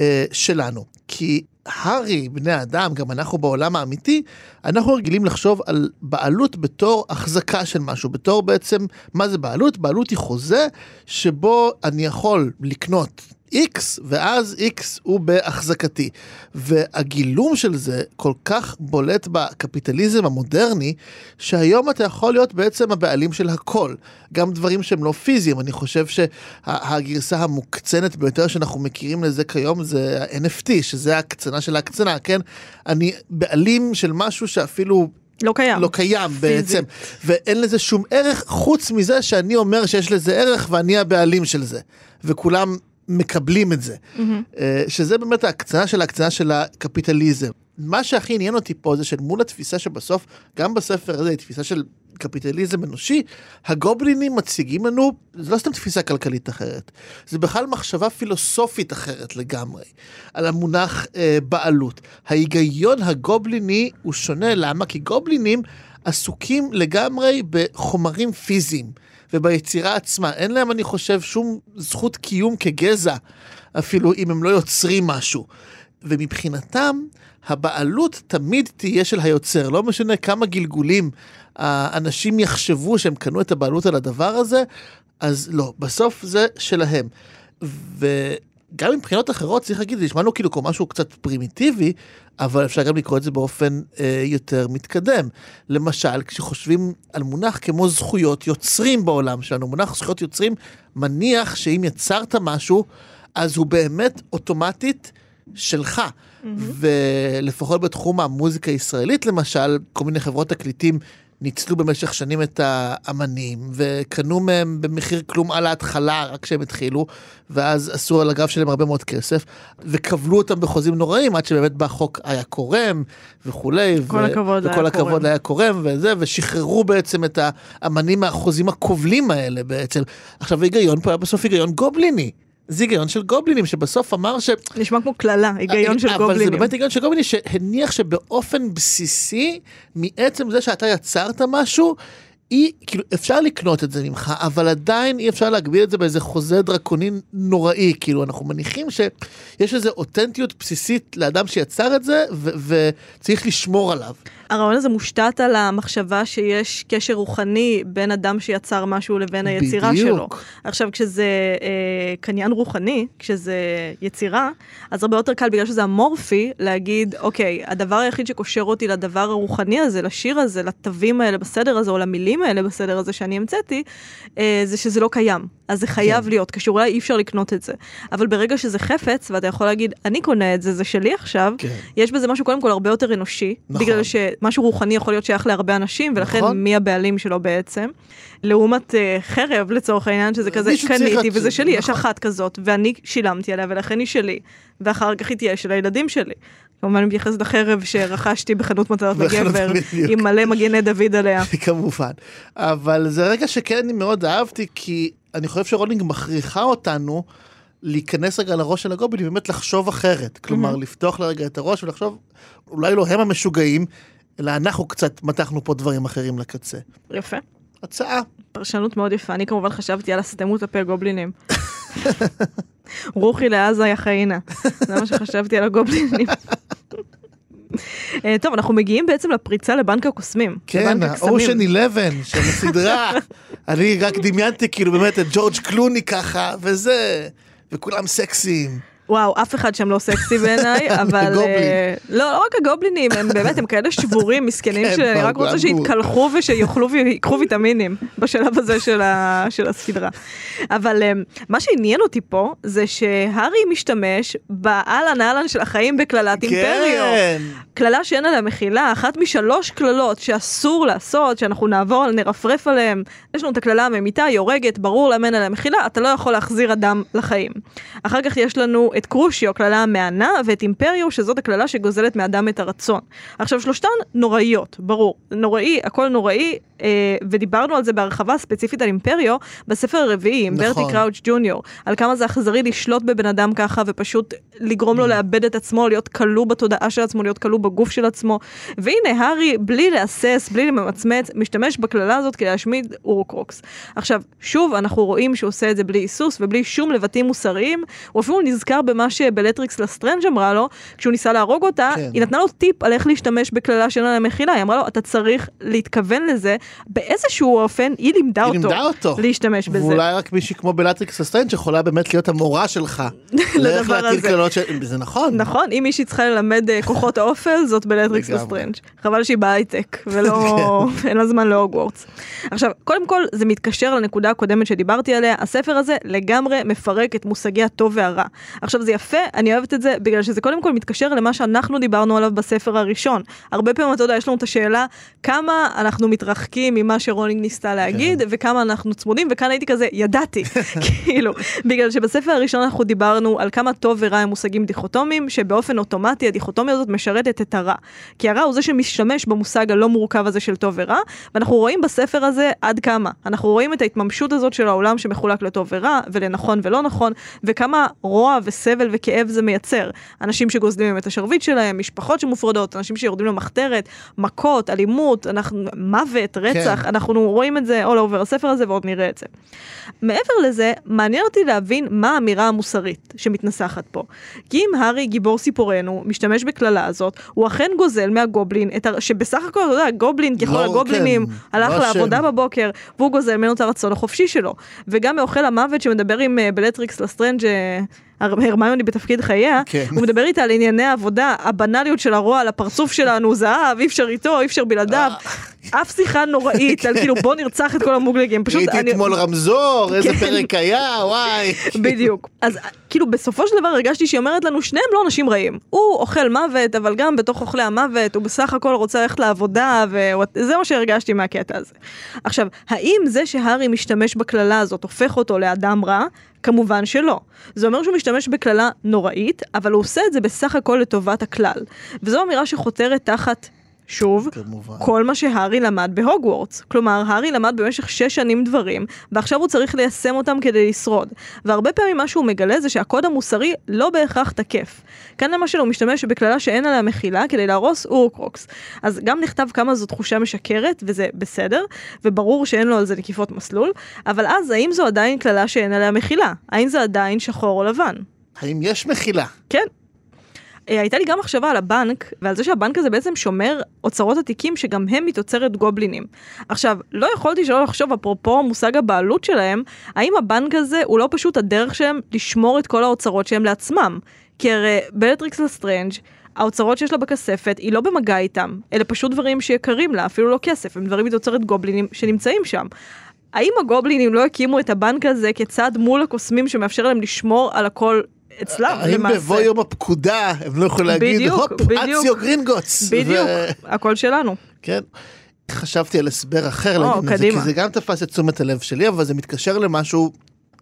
Speaker 3: אה, שלנו. כי הארי, בני האדם, גם אנחנו בעולם האמיתי, אנחנו רגילים לחשוב על בעלות בתור החזקה של משהו, בתור בעצם, מה זה בעלות? בעלות היא חוזה שבו אני יכול לקנות X, ואז X הוא בהחזקתי. והגילום של זה כל כך בולט בקפיטליזם המודרני, שהיום אתה יכול להיות בעצם הבעלים של הכל. גם דברים שהם לא פיזיים, אני חושב שהגרסה המוקצנת ביותר שאנחנו מכירים לזה כיום זה ה-NFT, שזה ההקצנה של ההקצנה, כן? אני בעלים של משהו שאפילו
Speaker 2: לא קיים.
Speaker 3: לא קיים בעצם, ואין לזה שום ערך חוץ מזה שאני אומר שיש לזה ערך ואני הבעלים של זה, וכולם מקבלים את זה, אה, שזה באמת ההקצנה של ההקצנה של הקפיטליזם. מה שהכי עניין אותי פה זה שמול התפיסה שבסוף, גם בספר הזה היא תפיסה של קפיטליזם אנושי, הגובלינים מציגים לנו, זה לא סתם תפיסה כלכלית אחרת, זה בכלל מחשבה פילוסופית אחרת לגמרי, על המונח אה, בעלות. ההיגיון הגובליני הוא שונה, למה? כי גובלינים עסוקים לגמרי בחומרים פיזיים וביצירה עצמה. אין להם, אני חושב, שום זכות קיום כגזע, אפילו אם הם לא יוצרים משהו. ומבחינתם, הבעלות תמיד תהיה של היוצר, לא משנה כמה גלגולים האנשים יחשבו שהם קנו את הבעלות על הדבר הזה, אז לא, בסוף זה שלהם. וגם מבחינות אחרות צריך להגיד, זה נשמע לנו כאילו כמו משהו קצת פרימיטיבי, אבל אפשר גם לקרוא את זה באופן אה, יותר מתקדם. למשל, כשחושבים על מונח כמו זכויות יוצרים בעולם שלנו, מונח זכויות יוצרים מניח שאם יצרת משהו, אז הוא באמת אוטומטית שלך. Mm-hmm. ולפחות בתחום המוזיקה הישראלית למשל, כל מיני חברות תקליטים ניצלו במשך שנים את האמנים, וקנו מהם במחיר כלום על ההתחלה, רק כשהם התחילו, ואז עשו על הגב שלהם הרבה מאוד כסף, וכבלו אותם בחוזים נוראים, עד שבאמת בא חוק היה קורם וכולי.
Speaker 2: כל ו- הכבוד
Speaker 3: וכל הכבוד היה קורם וזה, ושחררו בעצם את האמנים מהחוזים הכובלים האלה בעצם. עכשיו ההיגיון פה היה בסוף היגיון גובליני. זה היגיון של גובלינים שבסוף אמר ש...
Speaker 2: נשמע כמו קללה, היגיון של
Speaker 3: אבל
Speaker 2: גובלינים.
Speaker 3: אבל זה באמת היגיון של גובלינים שהניח שבאופן בסיסי, מעצם זה שאתה יצרת משהו, אי, כאילו אפשר לקנות את זה ממך, אבל עדיין אי אפשר להגביל את זה באיזה חוזה דרקוני נוראי, כאילו אנחנו מניחים שיש איזו אותנטיות בסיסית לאדם שיצר את זה, ו- וצריך לשמור עליו.
Speaker 2: הרעיון הזה מושתת על המחשבה שיש קשר רוחני בין אדם שיצר משהו לבין היצירה
Speaker 3: בדיוק.
Speaker 2: שלו. עכשיו, כשזה אה, קניין רוחני, כשזה יצירה, אז הרבה יותר קל, בגלל שזה אמורפי, להגיד, אוקיי, הדבר היחיד שקושר אותי לדבר הרוחני הזה, לשיר הזה, לתווים האלה בסדר הזה, או למילים האלה בסדר הזה שאני המצאתי, אה, זה שזה לא קיים. אז זה חייב
Speaker 3: כן.
Speaker 2: להיות אולי אי אפשר לקנות את זה. אבל ברגע שזה חפץ, ואתה יכול להגיד, אני קונה את זה, זה שלי עכשיו,
Speaker 3: כן.
Speaker 2: יש בזה משהו קודם כל הרבה יותר אנושי,
Speaker 3: נכון.
Speaker 2: בגלל שמשהו רוחני יכול להיות שייך להרבה אנשים, ולכן
Speaker 3: נכון.
Speaker 2: מי הבעלים שלו בעצם. לעומת אה, חרב לצורך העניין, שזה כזה,
Speaker 3: צריך
Speaker 2: קניתי וזה שלי, יש
Speaker 3: נכון.
Speaker 2: אחת כזאת, ואני שילמתי עליה ולכן היא שלי, ואחר כך היא תהיה של הילדים שלי. כמובן אני מתייחסת לחרב שרכשתי בחנות מתנות לגבר. עם מלא מגני דוד עליה. <laughs>
Speaker 3: כמובן. אבל זה רגע שכן אני מאוד אהבתי, כי אני חושב שרולינג מכריחה אותנו להיכנס רגע לראש של הגובלינים, באמת לחשוב אחרת. כלומר, לפתוח לרגע את הראש ולחשוב, אולי לא הם המשוגעים, אלא אנחנו קצת מתחנו פה דברים אחרים לקצה.
Speaker 2: יפה.
Speaker 3: הצעה.
Speaker 2: פרשנות מאוד יפה, אני כמובן חשבתי על הסתמו הפה גובלינים. רוחי לעזה יחיינה, זה מה שחשבתי על הגובלינים. <laughs> אה, טוב, אנחנו מגיעים בעצם לפריצה לבנק הקוסמים.
Speaker 3: כן,
Speaker 2: לבנק הקסמים.
Speaker 3: אושן 11 של הסדרה. <laughs> אני רק דמיינתי כאילו באמת את ג'ורג' קלוני ככה, וזה, וכולם סקסיים.
Speaker 2: וואו, אף אחד שם לא סקסי בעיניי, <laughs> אבל... אה, לא, לא רק הגובלינים, הם באמת, הם כאלה שבורים, מסכנים,
Speaker 3: כן,
Speaker 2: שאני רק רוצה. שיתקלחו ושיאכלו ויקחו ויטמינים בשלב הזה של הסדרה. אבל אה, מה שעניין אותי פה, זה שהארי משתמש באהלן אהלן של החיים בקללת אימפריו.
Speaker 3: כן.
Speaker 2: קללה שאין עליה מחילה, אחת משלוש קללות שאסור לעשות, שאנחנו נעבור, נרפרף עליהן. יש לנו את הקללה הממיתה, היא הורגת, ברור למה אין עליה מחילה, אתה לא יכול להחזיר אדם לחיים. אחר כך יש לנו את קרושיו, הקללה המענה, ואת אימפריו, שזאת הקללה שגוזלת מאדם את הרצון. עכשיו, שלושתן נוראיות, ברור. נוראי, הכל נוראי, אה, ודיברנו על זה בהרחבה ספציפית על אימפריו, בספר הרביעי, עם
Speaker 3: נכון.
Speaker 2: ברטי קראוץ' ג'וניור, על כמה זה אכזרי לשלוט בבן אדם ככה, ופשוט לגרום
Speaker 3: Mm.
Speaker 2: לו לאבד את עצמו, להיות כלוא בתודעה של עצמו, להיות כלוא בגוף של עצמו. והנה, הארי, בלי להסס, בלי למצמץ, משתמש בקללה הזאת כדי להשמיד הורקרוקס. עכשיו, שוב, אנחנו רואים שהוא עושה את זה בלי היסוס ובלי שום לבטים מוסריים. הוא אפילו נזכר במה שבלטריקס לסטרנג' אמרה לו, כשהוא ניסה להרוג אותה,
Speaker 3: כן.
Speaker 2: היא נתנה לו טיפ על איך להשתמש בקללה שאין עליה מחילה. היא אמרה לו, אתה צריך להתכוון לזה, באיזשהו אופן, היא לימדה
Speaker 3: היא
Speaker 2: אותו,
Speaker 3: לימדה אותו.
Speaker 2: להשתמש בזה.
Speaker 3: ואולי רק מישהי כמו בלטריקס לסטרנג' יכולה באמת להיות המורה שלך. <laughs> לאיך להטיל. קללות ש... זה נכון.
Speaker 2: נכון, אם מישהי צריכה ללמד אה, כוחות האופל, זאת בלטריקס. לסטרנג'. חבל שהיא בהייטק, ולא, <laughs>
Speaker 3: כן.
Speaker 2: אין לה זמן להוגוורטס. עכשיו, קודם כל, זה מתקשר לנקודה הקודמת שדיברתי עליה, הספר הזה לגמרי מפרק את מושגי הטוב והרע. עכשיו, זה יפה, אני אוהבת את זה, בגלל שזה קודם כל מתקשר למה שאנחנו דיברנו עליו בספר הראשון. הרבה פעמים, אתה יודע, יש לנו את השאלה, כמה אנחנו מתרחקים ממה שרולינג ניסתה להגיד,
Speaker 3: כן.
Speaker 2: וכמה אנחנו צמודים, וכאן הייתי כזה, ידעתי, <laughs> כאילו, בגלל שבספר הראשון אנחנו דיברנו על כמה טוב ורע הם מושגים דיכוטומיים, שבאופן אוטומטי הדיכוטומיה הזאת משרתת את הרע. כי הרע הוא זה שמשתמש במושג הלא מורכב הזה של טוב ורע, ואנחנו רואים בספר הזה עד כמה. אנחנו רואים את ההתממשות הזאת של העולם שמחולק לטוב ורע, ולנכון ולא נכון, וכמה רוע סבל וכאב זה מייצר. אנשים שגוזלים את השרביט שלהם, משפחות שמופרדות, אנשים שיורדים למחתרת, מכות, אלימות, אנחנו, מוות, רצח,
Speaker 3: כן.
Speaker 2: אנחנו רואים את זה all over הספר הזה ועוד נראה את זה. מעבר לזה, מעניין אותי להבין מה האמירה המוסרית שמתנסחת פה. כי אם הארי, גיבור סיפורנו, משתמש בקללה הזאת, הוא אכן גוזל מהגובלין, הר... שבסך הכל, אתה יודע, גובלין ככל
Speaker 3: לא,
Speaker 2: הגובלינים,
Speaker 3: כן,
Speaker 2: הלך
Speaker 3: לא
Speaker 2: לעבודה
Speaker 3: אשם.
Speaker 2: בבוקר, והוא גוזל ממנו את הרצון החופשי שלו. וגם מאוכל המוות שמדבר עם אה, בלטריקס לסטרנג' אה, הרמיוני בתפקיד חייה,
Speaker 3: כן.
Speaker 2: הוא מדבר איתה על ענייני העבודה, הבנאליות של הרוע על הפרצוף שלנו, זהב, אי אפשר איתו, אי אפשר בלעדיו. אף שיחה נוראית על כאילו בוא נרצח את כל המוגלגים, פשוט
Speaker 3: ראיתי
Speaker 2: אני...
Speaker 3: אתמול רמזור, איזה
Speaker 2: כן.
Speaker 3: פרק היה, וואי.
Speaker 2: בדיוק. אז כאילו בסופו של דבר הרגשתי שהיא אומרת לנו שניהם לא אנשים רעים. הוא אוכל מוות, אבל גם בתוך אוכלי המוות הוא בסך הכל רוצה ללכת לעבודה, וזה מה שהרגשתי מהקטע הזה. עכשיו, האם זה שהארי משתמש בקללה הזאת הופך אותו לאדם רע? כמובן שלא. זה אומר שהוא משתמש בקללה נוראית, אבל הוא עושה את זה בסך הכל לטובת הכלל. וזו אמירה שחותרת תחת, שוב,
Speaker 3: כמובן.
Speaker 2: כל מה שהארי למד בהוגוורטס. כלומר, הארי למד במשך שש שנים דברים, ועכשיו הוא צריך ליישם אותם כדי לשרוד. והרבה פעמים מה שהוא מגלה זה שהקוד המוסרי לא בהכרח תקף. כאן למשל הוא משתמש בקללה שאין עליה מחילה כדי להרוס אורקרוקס. אז גם נכתב כמה זו תחושה משקרת, וזה בסדר, וברור שאין לו על זה נקיפות מסלול, אבל אז האם זו עדיין קללה שאין עליה מחילה? האם זה עדיין שחור או לבן?
Speaker 3: האם יש מחילה?
Speaker 2: כן. אה, הייתה לי גם מחשבה על הבנק, ועל זה שהבנק הזה בעצם שומר אוצרות עתיקים שגם הם מתוצרת גובלינים. עכשיו, לא יכולתי שלא לחשוב, אפרופו מושג הבעלות שלהם, האם הבנק הזה הוא לא פשוט הדרך שלהם לשמור את כל האוצרות שלהם לעצמם? כי הרי בלטריקס לסטרנג' האוצרות שיש לה בכספת היא לא במגע איתם, אלה פשוט דברים שיקרים לה, אפילו לא כסף, הם דברים מתוצרת גובלינים שנמצאים שם. האם הגובלינים לא הקימו את הבנק הזה כצעד מול הקוסמים שמאפשר להם לשמור על הכל אצלם
Speaker 3: האם
Speaker 2: למעשה?
Speaker 3: בבוא יום הפקודה הם לא יכולים להגיד,
Speaker 2: בדיוק,
Speaker 3: הופ. אקציו גרינגוטס.
Speaker 2: בדיוק,
Speaker 3: ו-
Speaker 2: הכל שלנו.
Speaker 3: כן. חשבתי על הסבר אחר
Speaker 2: או,
Speaker 3: לעניין הזה, כי. זה גם תפס את תשומת הלב שלי, אבל זה מתקשר למשהו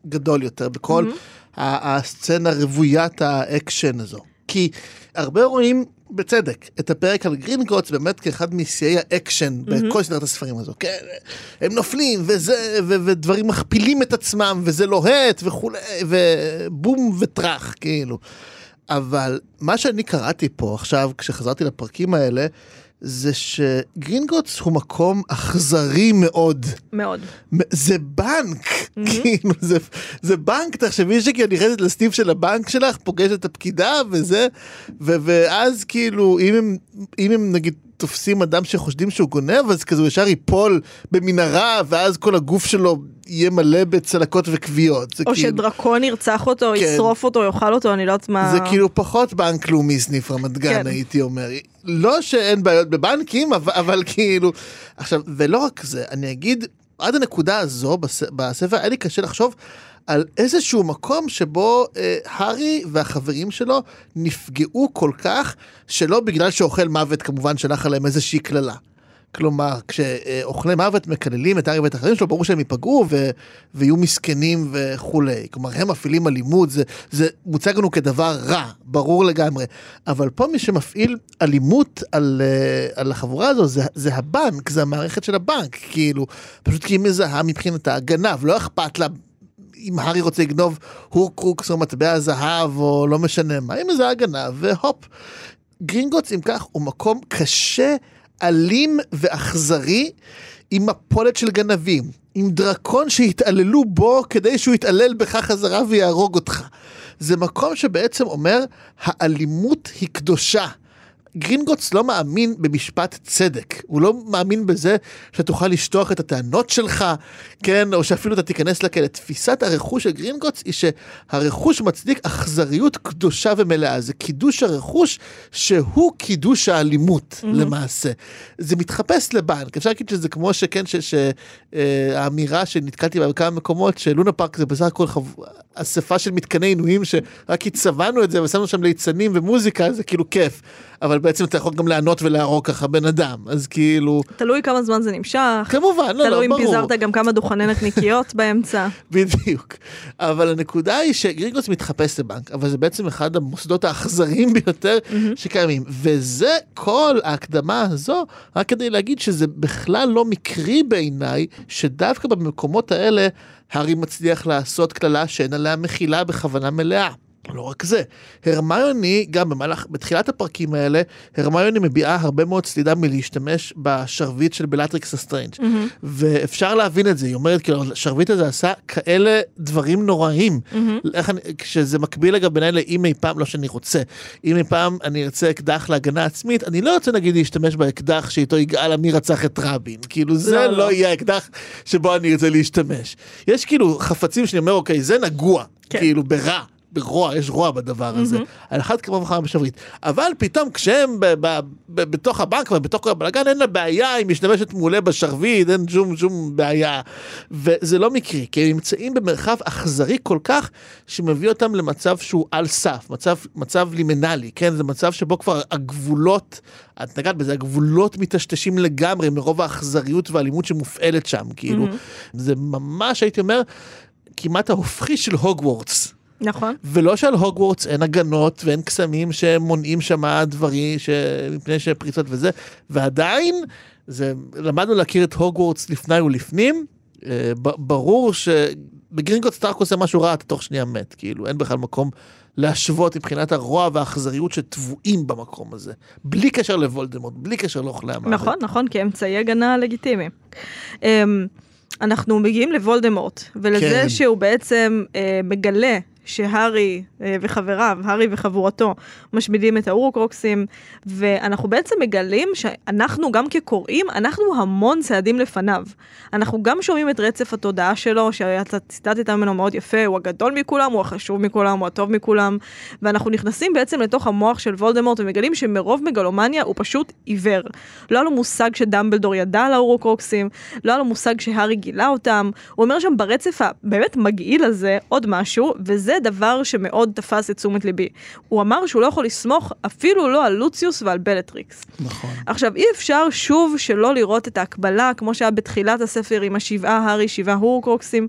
Speaker 3: גדול יותר בכל ה- הסצנה רוויית האקשן הזו. כי הרבה רואים, בצדק, את הפרק על גרינגוטס באמת כאחד משיאי האקשן בכל סדרת הספרים הזו. כן, הם נופלים, וזה, ו- ודברים מכפילים את עצמם, וזה לוהט וכולי, ובום וטראח, כאילו. אבל מה שאני קראתי פה עכשיו, כשחזרתי לפרקים האלה, זה שגרינגוטס הוא מקום אכזרי מאוד.
Speaker 2: מאוד.
Speaker 3: זה בנק, כאילו זה, זה בנק, תחשבי שכאילו נכנסת לסניף של הבנק שלך, פוגשת את הפקידה וזה, ו, ואז כאילו אם הם, אם הם נגיד תופסים אדם שחושדים שהוא גונב, אז כזה הוא ישר ייפול במנהרה, ואז כל הגוף שלו יהיה מלא בצלקות וכוויות.
Speaker 2: או
Speaker 3: כאילו,
Speaker 2: שדרקון ירצח אותו,
Speaker 3: כן.
Speaker 2: ישרוף אותו, יאכל אותו, אני לא יודעת מה...
Speaker 3: זה כאילו פחות בנק לאומי סניף רמת גן
Speaker 2: כן.
Speaker 3: הייתי אומר. לא שאין בעיות בבנקים אבל, אבל כאילו עכשיו ולא רק זה אני אגיד עד הנקודה הזו בס, בספר היה לי קשה לחשוב על איזשהו מקום שבו אה, הארי והחברים שלו נפגעו כל כך שלא בגלל שאוכל מוות כמובן שלח עליהם איזושהי קללה. כלומר, כשאוכלי מוות מקללים את הארי ואת החברים שלו, ברור שהם ייפגעו ו... ויהיו מסכנים וכולי. כלומר, הם מפעילים אלימות, זה, זה מוצג לנו כדבר רע, ברור לגמרי. אבל פה מי שמפעיל אלימות על, אה, על החבורה הזו, זה, זה הבנק, זה המערכת של הבנק, כאילו, פשוט כי היא מזהה מבחינתה גנב, לא אכפת לה. אם הארי רוצה לגנוב הורקרוקס או מטבע זהב או לא משנה מה, אתה גנב והופ. גרינגוטס אם כך הוא מקום קשה, אלים ואכזרי עם מפולת של גנבים, עם דרקון שהתעללו בו כדי שהוא יתעלל בך חזרה ויהרוג אותך. זה מקום שבעצם אומר האלימות היא קדושה. גרינגוטס לא מאמין במשפט צדק, הוא לא מאמין בזה שתוכל לשטוח את הטענות שלך, כן, או שאפילו אתה תיכנס לכלא. תפיסת הרכוש של גרינגוטס היא שהרכוש מצדיק אכזריות קדושה ומלאה, זה קידוש הרכוש שהוא קידוש האלימות mm-hmm. למעשה. זה מתחפש לבנק, אפשר להגיד שזה כמו שכן, שהאמירה שנתקלתי בה בכמה מקומות, שלונה פארק זה בסך הכל חב... אספה של מתקני עינויים שרק הצבענו את זה ושמנו שם ליצנים ומוזיקה, זה כאילו כיף. אבל בעצם אתה יכול גם לענות ולהרוג ככה בן אדם, אז כאילו...
Speaker 2: תלוי כמה זמן זה נמשך.
Speaker 3: כמובן, לא, לא,
Speaker 2: תלוי אם
Speaker 3: ברור.
Speaker 2: פיזרת גם כמה דוכני נקניקיות <laughs> באמצע.
Speaker 3: בדיוק. אבל הנקודה היא שגרינגוס מתחפש לבנק, אבל זה בעצם אחד המוסדות האכזריים <laughs> ביותר שקיימים. וזה כל ההקדמה הזו, רק כדי להגיד שזה בכלל לא מקרי בעיניי, שדווקא במקומות האלה, הארי מצליח לעשות קללה שאין עליה מחילה בכוונה מלאה. לא רק זה, הרמיוני, גם במהלך, בתחילת הפרקים האלה, הרמיוני מביעה הרבה מאוד סלידה מלהשתמש בשרביט של בלטריקס לסטרנג'. Mm-hmm. ואפשר להבין את זה, היא אומרת, כאילו, השרביט הזה עשה כאלה דברים נוראים. Mm-hmm. איך אני, כשזה מקביל אגב בעיניי לאם אי פעם, לא שאני רוצה, אם אי פעם אני ארצה אקדח להגנה עצמית, אני לא רוצה נגיד להשתמש באקדח שאיתו יגאל עמי רצח את רבין. כאילו, זה לא, לא. לא יהיה האקדח שבו אני ארצה להשתמש. יש כאילו חפצים שאני אומר, אוקיי, זה נגוע, כן. כאילו, ברע. ברוע, יש רוע בדבר הזה, mm-hmm. על אחת כמה וכמה בשברית. אבל פתאום כשהם ב- ב- ב- בתוך הבנק ובתוך הבלאגן אין לה בעיה, היא משתמשת מעולה בשרביט, אין שום שום בעיה. וזה לא מקרי, כי הם נמצאים במרחב אכזרי כל כך, שמביא אותם למצב שהוא על סף, מצב, מצב לימינלי, כן? זה מצב שבו כבר הגבולות, את נגעת בזה, הגבולות מטשטשים לגמרי מרוב האכזריות והאלימות שמופעלת שם, כאילו. Mm-hmm. זה ממש, הייתי אומר, כמעט ההופכי של הוגוורטס.
Speaker 2: נכון.
Speaker 3: ולא שעל הוגוורטס אין הגנות ואין קסמים שמונעים שם דברים מפני שפריצות וזה, ועדיין, זה, למדנו להכיר את הוגוורטס לפני ולפנים, אה, ברור שבגרינגוט סטארק עושה משהו רע, אתה תוך שנייה מת, כאילו אין בכלל מקום להשוות מבחינת הרוע והאכזריות שטבועים במקום הזה, בלי קשר לוולדמורט, בלי קשר לאוכלי המוות.
Speaker 2: נכון, נכון, כאמצעי הגנה לגיטימי. אמ, אנחנו מגיעים לוולדמורט, ולזה כן. שהוא בעצם אה, מגלה שהארי אה, וחבריו, הארי וחבורתו, משמידים את האורוקרוקסים, ואנחנו בעצם מגלים שאנחנו גם כקוראים, אנחנו המון צעדים לפניו. אנחנו גם שומעים את רצף התודעה שלו, שאתה ציטטת ממנו מאוד יפה, הוא הגדול מכולם, הוא החשוב מכולם, הוא הטוב מכולם, ואנחנו נכנסים בעצם לתוך המוח של וולדמורט ומגלים שמרוב מגלומניה הוא פשוט עיוור. לא היה לו מושג שדמבלדור ידע על האורוקרוקסים, לא היה לו מושג שהארי גילה אותם, הוא אומר שם ברצף הבאמת מגעיל הזה עוד משהו, וזה דבר שמאוד תפס את תשומת ליבי. הוא אמר שהוא לא יכול לסמוך אפילו לא על לוציוס ועל בלטריקס.
Speaker 3: נכון.
Speaker 2: עכשיו, אי אפשר שוב שלא לראות את ההקבלה, כמו שהיה בתחילת הספר עם השבעה הארי, שבעה הורקרוקסים.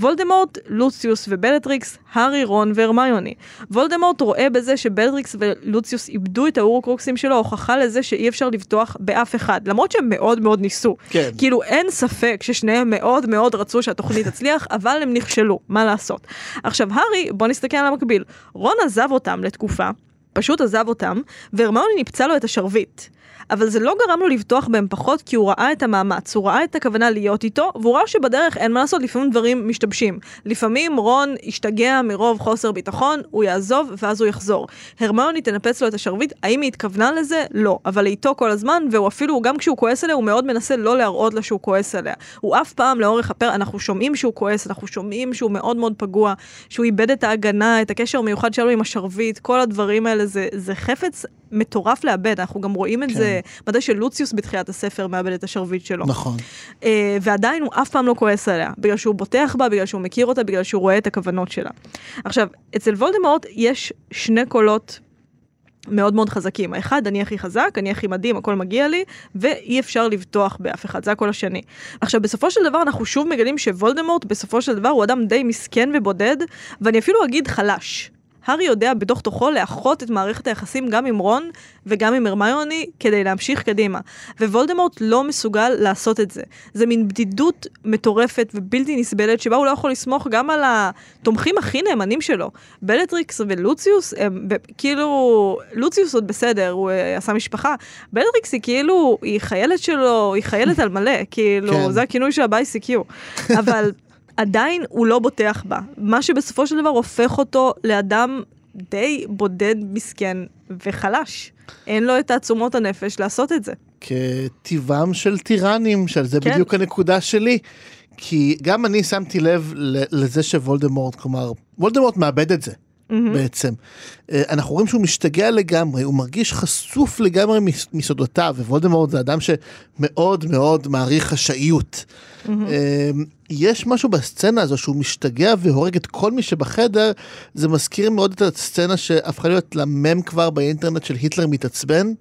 Speaker 2: וולדמורט, לוציוס ובלטריקס, הארי, רון והרמיוני. וולדמורט רואה בזה שבלטריקס ולוציוס איבדו את ההורקרוקסים שלו, הוכחה לזה שאי אפשר לבטוח באף אחד, למרות שהם מאוד מאוד ניסו.
Speaker 3: כן.
Speaker 2: כאילו אין ספק ששניהם מאוד מאוד רצו שהתוכנית תצליח, <laughs> אבל הם נכשלו, מה לעשות. עכשיו, הארי, בוא נסתכל על המקביל. רון עזב אותם לתקופה, פשוט עזב אותם, והרמיוני ניפצה לו את השרביט. אבל זה לא גרם לו לבטוח בהם פחות כי הוא ראה את המאמץ, הוא ראה את הכוונה להיות איתו, והוא ראה שבדרך אין מה לעשות, לפעמים דברים משתבשים. לפעמים רון ישתגע מרוב חוסר ביטחון, הוא יעזוב ואז הוא יחזור. הרמיוני תנפץ לו את השרביט, האם היא התכוונה לזה? לא. אבל איתו כל הזמן, והוא אפילו, גם כשהוא כועס עליה, הוא מאוד מנסה לא להראות לה שהוא כועס עליה. הוא אף פעם לאורך הפרק, אנחנו שומעים שהוא כועס, אנחנו שומעים שהוא מאוד מאוד פגוע, שהוא איבד את ההגנה, את הקשר המיוחד שלו עם השרביט, כל זה, זה חפץ מטורף לאבד, אנחנו גם רואים את כן. זה מתי שלוציוס בתחילת הספר מאבד את השרביט שלו.
Speaker 3: נכון.
Speaker 2: Uh, ועדיין הוא אף פעם לא כועס עליה, בגלל שהוא בוטח בה, בגלל שהוא מכיר אותה, בגלל שהוא רואה את הכוונות שלה. עכשיו, אצל וולדמורט יש שני קולות מאוד מאוד חזקים. האחד, אני הכי חזק, אני הכי מדהים, הכל מגיע לי, ואי אפשר לבטוח באף אחד, זה הקול השני. עכשיו, בסופו של דבר אנחנו שוב מגלים שוולדמורט בסופו של דבר הוא אדם די מסכן ובודד, ואני אפילו אגיד חלש. הארי יודע בתוך תוכו לאחות את מערכת היחסים גם עם רון וגם עם הרמיוני כדי להמשיך קדימה. ווולדמורט לא מסוגל לעשות את זה. זה מין בדידות מטורפת ובלתי נסבלת שבה הוא לא יכול לסמוך גם על התומכים הכי נאמנים שלו. בלטריקס ולוציוס הם כאילו, לוציוס עוד בסדר, הוא uh, עשה משפחה. בלטריקס היא כאילו, היא חיילת שלו, היא חיילת על מלא, כאילו, כן. זה הכינוי של ה-BICQ. אבל... עדיין הוא לא בוטח בה. מה שבסופו של דבר הופך אותו לאדם די בודד, מסכן וחלש. אין לו את תעצומות הנפש לעשות את זה.
Speaker 3: כטיבם של טירנים, שעל זה כן. בדיוק הנקודה שלי. כי גם אני שמתי לב לזה שוולדמורט, כלומר, וולדמורט מאבד את זה. mm-hmm. בעצם. אה, אנחנו רואים שהוא משתגע לגמרי, הוא מרגיש חשוף לגמרי מסודותיו, ווולדמורט זה אדם שמאוד מאוד מעריך חשאיות. Mm-hmm. יש משהו בסצנה הזו שהוא משתגע והורג את כל מי שבחדר, זה מזכיר מאוד את הסצנה שהפכה להיות למם כבר באינטרנט של היטלר מתעצבן.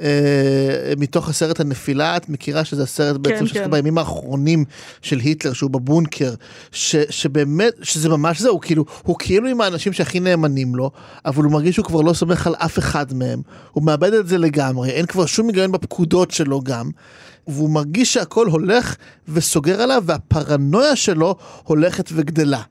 Speaker 3: אה, מתוך הסרט הנפילה, את מכירה שזה הסרט כן, בעצם כן. בימים האחרונים של היטלר, שהוא בבונקר, ש, שבאמת, שזה ממש זה, הוא כאילו, הוא כאילו עם האנשים שהכי נאמנים לו, אבל הוא מרגיש שהוא כבר לא סומך על אף אחד מהם, הוא מאבד את זה לגמרי, אין כבר שום היגיון בפקודות שלו גם, והוא מרגיש שהכל הולך וסוגר עליו, והפרנויה שלו הולכת וגדלה.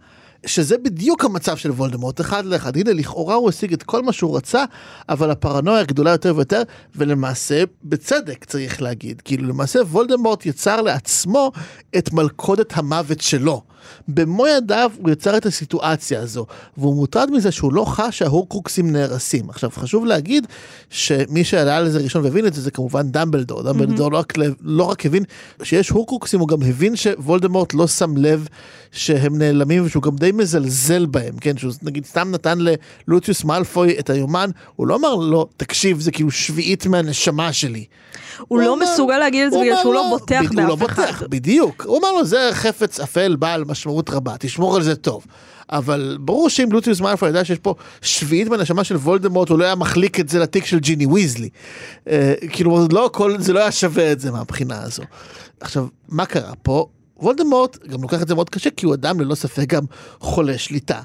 Speaker 3: שזה בדיוק המצב של וולדמורט, אחד לאחד. הנה, לכאורה הוא השיג את כל מה שהוא רצה, אבל הפרנויה גדולה יותר ויותר, ולמעשה, בצדק צריך להגיד. כאילו, למעשה וולדמורט יצר לעצמו את מלכודת המוות שלו. במו ידיו הוא יצר את הסיטואציה הזו, והוא מוטרד מזה שהוא לא חש שההורקרוקסים נהרסים. עכשיו, חשוב להגיד שמי שעלה על זה ראשון והבין את זה, זה כמובן דמבלדור. דמבלדור לא רק, לא רק הבין שיש הורקרוקסים, הוא גם הבין שוולדמורט לא שם לב שהם נעלמים, ושהוא גם די מזלזל בהם, כן? שהוא נגיד סתם נתן ללוציוס מאלפוי את היומן, הוא לא אמר לו, תקשיב, זה כאילו שביעית מהנשמה שלי.
Speaker 2: הוא לא מסוגל להגיד את זה בגלל שהוא לא בוטח
Speaker 3: הוא לא
Speaker 2: באף אחד.
Speaker 3: בוטח, בדיוק. הוא אמר לו, זה חפץ אפל בעל משמעות רבה, תשמור על זה טוב. אבל ברור שאם לוציוס מאלפוי ידע שיש פה שביעית בנשמה של וולדמורט, הוא לא היה מחליק את זה לתיק של ג'יני ויזלי. אה, כאילו, לא הכל, זה לא היה שווה את זה מהבחינה הזו. עכשיו, מה קרה פה? וולדמורט גם לוקח את זה מאוד קשה, כי הוא אדם ללא ספק גם חולה שליטה.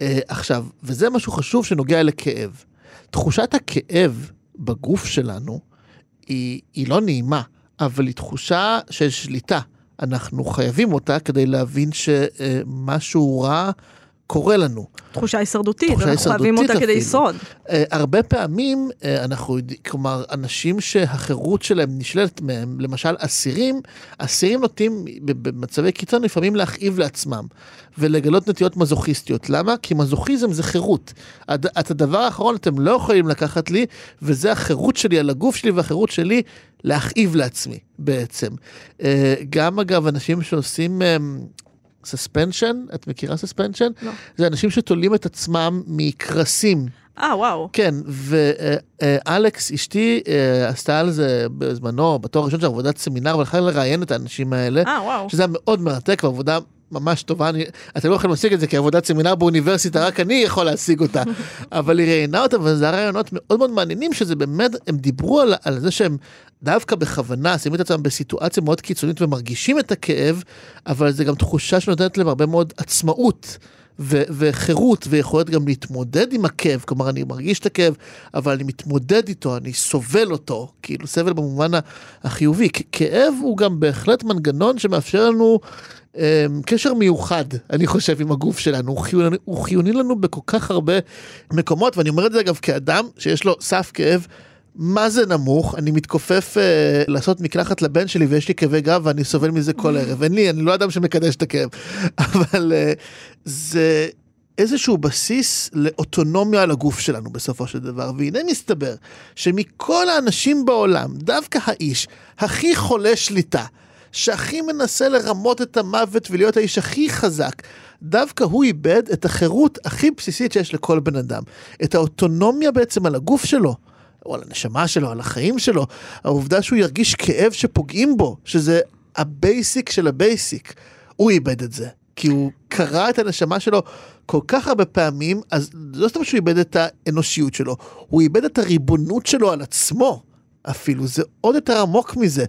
Speaker 3: אה, עכשיו, וזה משהו חשוב שנוגע לכאב. תחושת הכאב בגוף שלנו היא, היא לא נעימה, אבל היא תחושה של שליטה. אנחנו חייבים אותה כדי להבין שמשהו רע קורה לנו.
Speaker 2: תחושה הישרדותית,
Speaker 3: תחושה
Speaker 2: אנחנו חייבים אותה
Speaker 3: הישרדותית
Speaker 2: כדי
Speaker 3: אפילו.
Speaker 2: לשרוד.
Speaker 3: אה, הרבה פעמים אה, אנחנו יודעים, כלומר, אנשים שהחירות שלהם נשללת מהם, למשל אסירים, אסירים נוטים במצבי קיצון לפעמים להכאיב לעצמם ולגלות נטיות מזוכיסטיות. למה? כי מזוכיזם זה חירות. הד- את הדבר האחרון אתם לא יכולים לקחת לי, וזה החירות שלי על הגוף שלי והחירות שלי להכאיב לעצמי בעצם. אה, גם אגב, אנשים שעושים... סספנשן, את מכירה סספנשן?
Speaker 2: לא.
Speaker 3: זה אנשים שתולים את עצמם מקרסים
Speaker 2: אה, וואו.
Speaker 3: כן, ואלכס אשתי אה, עשתה על זה בזמנו, בתואר הראשון של עבודת סמינר, והלכה לראיין את האנשים האלה,
Speaker 2: אה, וואו.
Speaker 3: שזה היה מאוד מרתק ועבודה ממש טובה, אני, אתם לא יכולים להשיג את זה כעבודת סמינר באוניברסיטה, רק אני יכול להשיג אותה, <laughs> אבל היא ראיינה אותה, וזה היה רעיונות מאוד מאוד מעניינים, שזה באמת, הם דיברו על, על זה שהם דווקא בכוונה שמים את עצמם בסיטואציה מאוד קיצונית ומרגישים את הכאב, אבל זה גם תחושה שנותנת להם הרבה מאוד עצמאות. ו- וחירות ויכולת גם להתמודד עם הכאב, כלומר אני מרגיש את הכאב, אבל אני מתמודד איתו, אני סובל אותו, כאילו סבל במובן החיובי. כ- כאב הוא גם בהחלט מנגנון שמאפשר לנו קשר מיוחד, אני חושב, עם הגוף שלנו, הוא חיוני, הוא חיוני לנו בכל כך הרבה מקומות, ואני אומר את זה אגב כאדם שיש לו סף כאב. מה זה נמוך, אני מתכופף אה, לעשות מקלחת לבן שלי ויש לי כאבי גב ואני סובל מזה כל ערב. אין לי, אני לא אדם שמקדש את הכאב, <laughs> אבל אה, זה איזשהו בסיס לאוטונומיה על הגוף שלנו בסופו של דבר. והנה מסתבר שמכל האנשים בעולם, דווקא האיש הכי חולה שליטה, שהכי מנסה לרמות את המוות ולהיות האיש הכי חזק, דווקא הוא איבד את החירות הכי בסיסית שיש לכל בן אדם. את האוטונומיה בעצם על הגוף שלו. או על הנשמה שלו, על החיים שלו, העובדה שהוא ירגיש כאב שפוגעים בו, שזה ה basic של ה basic, הוא איבד את זה. כי הוא קרע את הנשמה שלו כל כך הרבה פעמים, אז לא סתם שהוא איבד את האנושיות שלו, הוא איבד את הריבונות שלו על עצמו אפילו, זה עוד יותר עמוק מזה.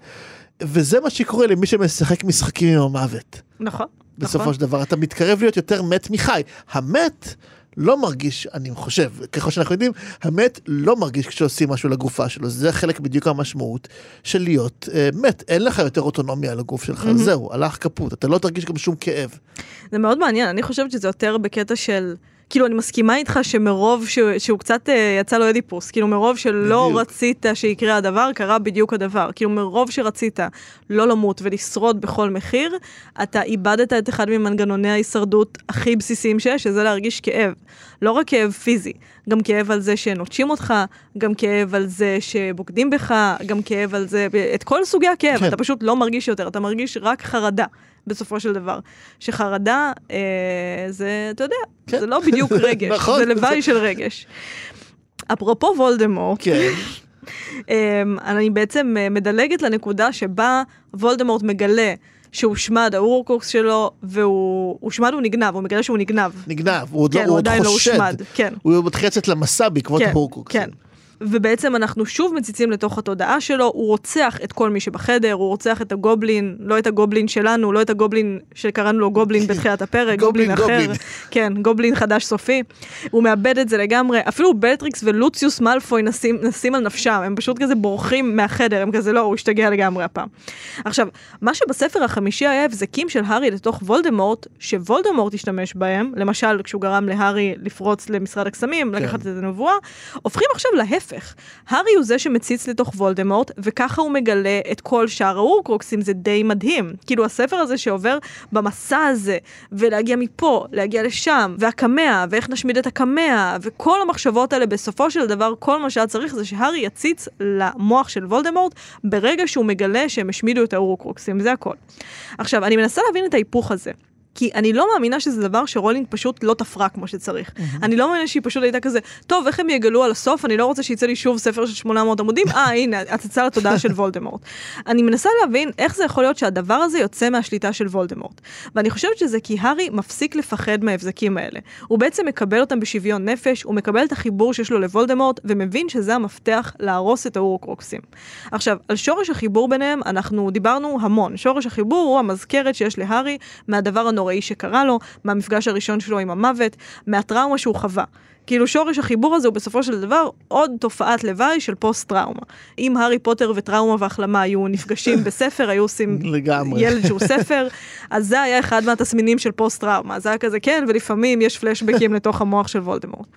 Speaker 3: וזה מה שקורה למי שמשחק משחקים עם המוות.
Speaker 2: נכון.
Speaker 3: בסופו
Speaker 2: נכון.
Speaker 3: של דבר אתה מתקרב להיות יותר מת מחי. המת לא מרגיש, אני חושב, ככל שאנחנו יודעים, המת לא מרגיש כשעושים משהו לגופה שלו, זה חלק בדיוק המשמעות של להיות אה, מת, אין לך יותר אוטונומיה על הגוף שלך, זהו, הלך כפות, אתה לא תרגיש גם שום כאב.
Speaker 2: זה מאוד מעניין, אני חושבת שזה יותר בקטע של... כאילו, אני מסכימה איתך שמרוב שהוא, שהוא קצת אה, יצא לו אדיפוס, כאילו מרוב שלא
Speaker 3: בדיוק.
Speaker 2: רצית שיקרה הדבר, קרה בדיוק הדבר. כאילו, מרוב שרצית לא למות ולשרוד בכל מחיר, אתה איבדת את אחד ממנגנוני ההישרדות הכי בסיסיים שיש, שזה להרגיש כאב. לא רק כאב פיזי, גם כאב על זה שנוטשים אותך, גם כאב על זה שבוגדים בך, גם כאב על זה, את כל סוגי הכאב,
Speaker 3: כן.
Speaker 2: אתה פשוט לא מרגיש יותר, אתה מרגיש רק חרדה. בסופו של דבר. שחרדה, אה, זה, אתה יודע,
Speaker 3: כן.
Speaker 2: זה לא בדיוק <laughs> רגש,
Speaker 3: נכון,
Speaker 2: זה לוואי של רגש. אפרופו וולדמורט,
Speaker 3: כן,
Speaker 2: אה, אני בעצם אה, מדלגת לנקודה שבה וולדמורט מגלה שהושמד האורקוקס שלו, והוא הושמד הוא נגנב, הוא מגלה שהוא נגנב.
Speaker 3: נגנב, הוא עוד,
Speaker 2: כן,
Speaker 3: לא,
Speaker 2: הוא
Speaker 3: הוא
Speaker 2: עדיין לא
Speaker 3: חושד,
Speaker 2: הושמד, כן.
Speaker 3: הוא מתחיל לצאת למסע בעקבות
Speaker 2: כן,
Speaker 3: הורקוקס.
Speaker 2: כן. ובעצם אנחנו שוב מציצים לתוך התודעה שלו, הוא רוצח את כל מי שבחדר, הוא רוצח את הגובלין, לא את הגובלין שלנו, לא את הגובלין שקראנו לו גובלין <laughs> בתחילת הפרק, גובלין,
Speaker 3: גובלין,
Speaker 2: אחר,
Speaker 3: גובלין.
Speaker 2: כן, גובלין חדש סופי, הוא מאבד את זה לגמרי, אפילו בלטריקס ולוציוס מאלפוי נסים, נסים על נפשם, הם פשוט כזה בורחים מהחדר, הם כזה לא, הוא השתגע לגמרי הפעם. עכשיו, מה שבספר החמישי היה הבזקים של הארי לתוך וולדמורט, שוולדמורט השתמש בהם, למשל כשהוא גרם להארי לפרוץ למשרד הקסמים,
Speaker 3: כן.
Speaker 2: לקחת את הנבואה, הופכים עכשיו להפך. הארי הוא זה שמציץ לתוך וולדמורט, וככה הוא מגלה את כל שאר האורקרוקסים, זה די מדהים. כאילו הספר הזה שעובר במסע הזה, ולהגיע מפה, להגיע לשם, והקמע, ואיך נשמיד את הקמע, וכל המחשבות האלה, בסופו של דבר, כל מה שהיה צריך זה שהארי יציץ למוח של וולדמורט, ברגע שהוא מגלה שהם השמידו את האורקרוקסים, זה הכל. עכשיו, אני מנסה להבין את ההיפוך הזה. כי אני לא מאמינה שזה דבר שרולינג פשוט לא תפרה כמו שצריך. אני לא מאמינה שהיא פשוט הייתה כזה, טוב, איך הם יגלו על הסוף? אני לא רוצה שיצא לי שוב ספר של 800 עמודים, <laughs> אה, הנה, הצצה לתודעה של וולדמורט. אני מנסה להבין איך זה יכול להיות שהדבר הזה יוצא מהשליטה של וולדמורט. ואני חושבת שזה כי הארי מפסיק לפחד מההבזקים האלה. הוא בעצם מקבל אותם בשוויון נפש, הוא מקבל את החיבור שיש לו לוולדמורט, ומבין שזה המפתח להרוס את האורקרוקסים. עכשיו, על שורש החיבור ביניהם, אנחנו דיברנו המון. שורש החיבור הוא המזכרת שיש להארי מהדבר הנוראי שקרה לו, מהמפגש הראשון שלו עם המוות, מהטראומה שהוא חווה. כאילו שורש החיבור הזה הוא בסופו של דבר עוד תופעת לוואי של פוסט טראומה. אם הארי פוטר וטראומה והחלמה היו נפגשים בספר, היו עושים
Speaker 3: לגמרי.
Speaker 2: ילד שהוא ספר, אז זה היה אחד מהתסמינים של פוסט טראומה. זה היה כזה כן, ולפעמים יש פלשבקים לתוך המוח של וולדמורט.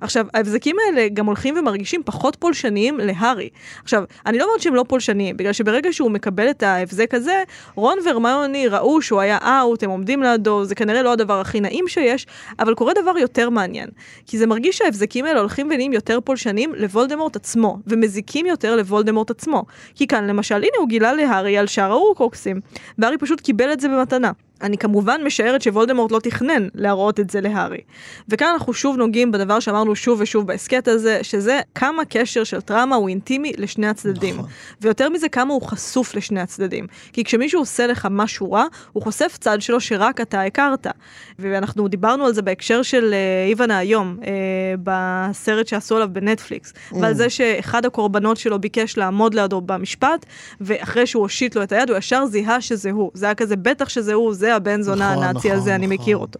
Speaker 2: עכשיו, ההבזקים האלה גם הולכים ומרגישים פחות פולשניים להארי. עכשיו, אני לא אומרת שהם לא פולשניים, בגלל שברגע שהוא מקבל את ההבזק הזה, רון והרמיוני ראו שהוא היה אאוט, הם עומדים לידו, זה כנראה לא הדבר הכי נעים שיש, אבל קורה דבר יותר מעניין. כי זה מרגיש שההבזקים האלה הולכים ונהיים יותר פולשניים לוולדמורט עצמו, ומזיקים יותר לוולדמורט עצמו. כי כאן, למשל, הנה הוא גילה להארי על שאר האורקרוקסים, והארי פשוט קיבל את זה במתנה. אני כמובן משערת שוולדמורט לא תכנן להראות את זה להארי. וכאן אנחנו שוב נוגעים בדבר שאמרנו שוב ושוב בהסכת הזה, שזה כמה קשר של טראומה הוא אינטימי לשני הצדדים.
Speaker 3: נכון.
Speaker 2: ויותר מזה, כמה הוא חשוף לשני הצדדים. כי כשמישהו עושה לך משהו רע, הוא חושף צד שלו שרק אתה הכרת. ואנחנו דיברנו על זה בהקשר של אה, איוון היום, אה, בסרט שעשו עליו בנטפליקס, ועל זה שאחד הקורבנות שלו ביקש לעמוד לידו במשפט, ואחרי שהוא הושיט לו את היד, הוא ישר זיהה שזה הוא. זה היה כזה, בטח שזה הוא, זה הבן זונה
Speaker 3: נכון,
Speaker 2: הנאצי
Speaker 3: נכון,
Speaker 2: הזה, אני
Speaker 3: נכון.
Speaker 2: מכיר אותו.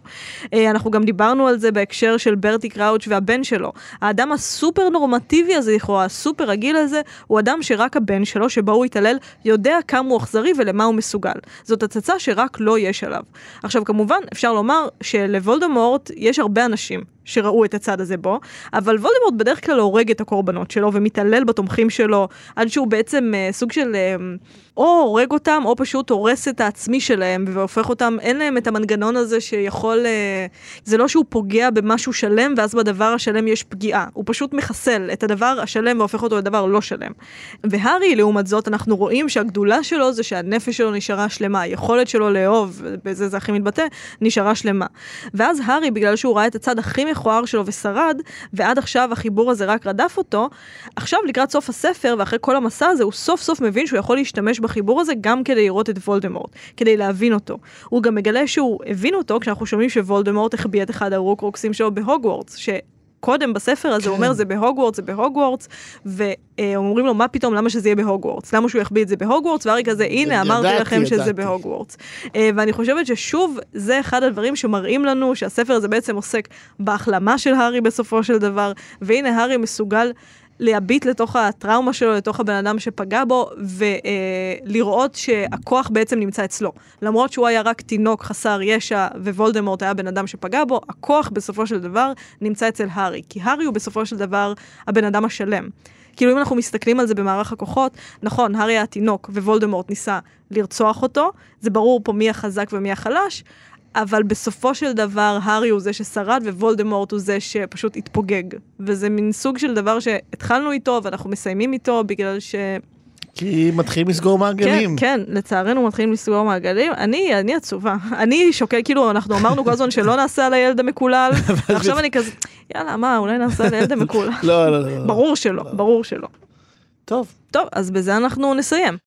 Speaker 2: אה, אנחנו גם דיברנו על זה בהקשר של ברטי קראוץ' והבן שלו. האדם הסופר נורמטיבי הזה לכאורה, הסופר רגיל הזה, הוא אדם שרק הבן שלו, שבו הוא התעלל, יודע כמה הוא אכזרי ולמה הוא מסוגל. זאת הצצה שרק לו יש עליו. עכשיו כמובן, אפשר לומר שלוולדמורט יש הרבה אנשים שראו את הצד הזה בו, אבל וולדמורט בדרך כלל הורג את הקורבנות שלו ומתעלל בתומכים שלו, עד שהוא בעצם אה, סוג של אה, או הורג אותם, או פשוט הורס את העצמי שלהם והופך אותם, אין להם את המנגנון הזה שיכול, אה, זה לא שהוא פוגע במשהו שלם ואז בדבר השלם יש פגיעה, הוא פשוט מחסל את הדבר השלם והופך אותו לדבר לא שלם. והארי, לעומת זאת, אנחנו רואים שהגדולה שלו זה שהנפש שלו נשארה שלמה, היכולת שלו לאהוב, בזה זה הכי מתבטא, נשארה שלמה. ואז הארי, בגלל שהוא ראה את הצד הכי מכוער שלו ושרד, ועד עכשיו החיבור הזה רק רדף אותו, עכשיו לקראת סוף הספר ואחרי כל המסע הזה, הוא סוף סוף מבין שהוא יכול להשתמש בחיבור הזה גם כדי לראות את וולדמורט, כדי להבין אותו. הוא גם מגלה שהוא הבין אותו כשאנחנו שומעים שוולדמורט החביא את אחד הרוקרוקסים שלו בהוגוורטס, ש... קודם בספר הזה הוא
Speaker 3: כן.
Speaker 2: אומר זה בהוגוורטס, זה בהוגוורטס, ואומרים לו מה פתאום, למה שזה יהיה בהוגוורטס? למה שהוא יחביא את זה בהוגוורטס? והארי כזה, הנה אמרתי
Speaker 3: ידעתי,
Speaker 2: לכם שזה
Speaker 3: ידעתי.
Speaker 2: בהוגוורטס. אה, ואני חושבת ששוב, זה אחד הדברים שמראים לנו שהספר הזה בעצם עוסק בהחלמה של הארי בסופו של דבר, והנה הארי מסוגל להביט לתוך הטראומה שלו, לתוך הבן אדם שפגע בו, ולראות שהכוח בעצם נמצא אצלו. למרות שהוא היה רק תינוק חסר ישע, ווולדמורט היה בן אדם שפגע בו, הכוח בסופו של דבר נמצא אצל הארי. כי הארי הוא בסופו של דבר הבן אדם השלם. כאילו אם אנחנו מסתכלים על זה במערך הכוחות, נכון, הארי היה תינוק ווולדמורט ניסה לרצוח אותו, זה ברור פה מי החזק ומי החלש, אבל בסופו של דבר הארי הוא זה ששרד ווולדמורט הוא זה שפשוט התפוגג. וזה מין סוג של דבר שהתחלנו איתו ואנחנו מסיימים איתו בגלל ש...
Speaker 3: כי מתחילים לסגור
Speaker 2: כן,
Speaker 3: מעגלים.
Speaker 2: כן, לצערנו מתחילים לסגור מעגלים. אני, אני עצובה. אני שוקל, כאילו, אנחנו אמרנו כל הזמן שלא נעשה על הילד המקולל, <laughs> ועכשיו אני כזה, יאללה, מה, אולי נעשה על הילד המקולל.
Speaker 3: לא, לא, לא.
Speaker 2: ברור שלא, ברור שלא.
Speaker 3: טוב.
Speaker 2: טוב, אז בזה אנחנו נסיים.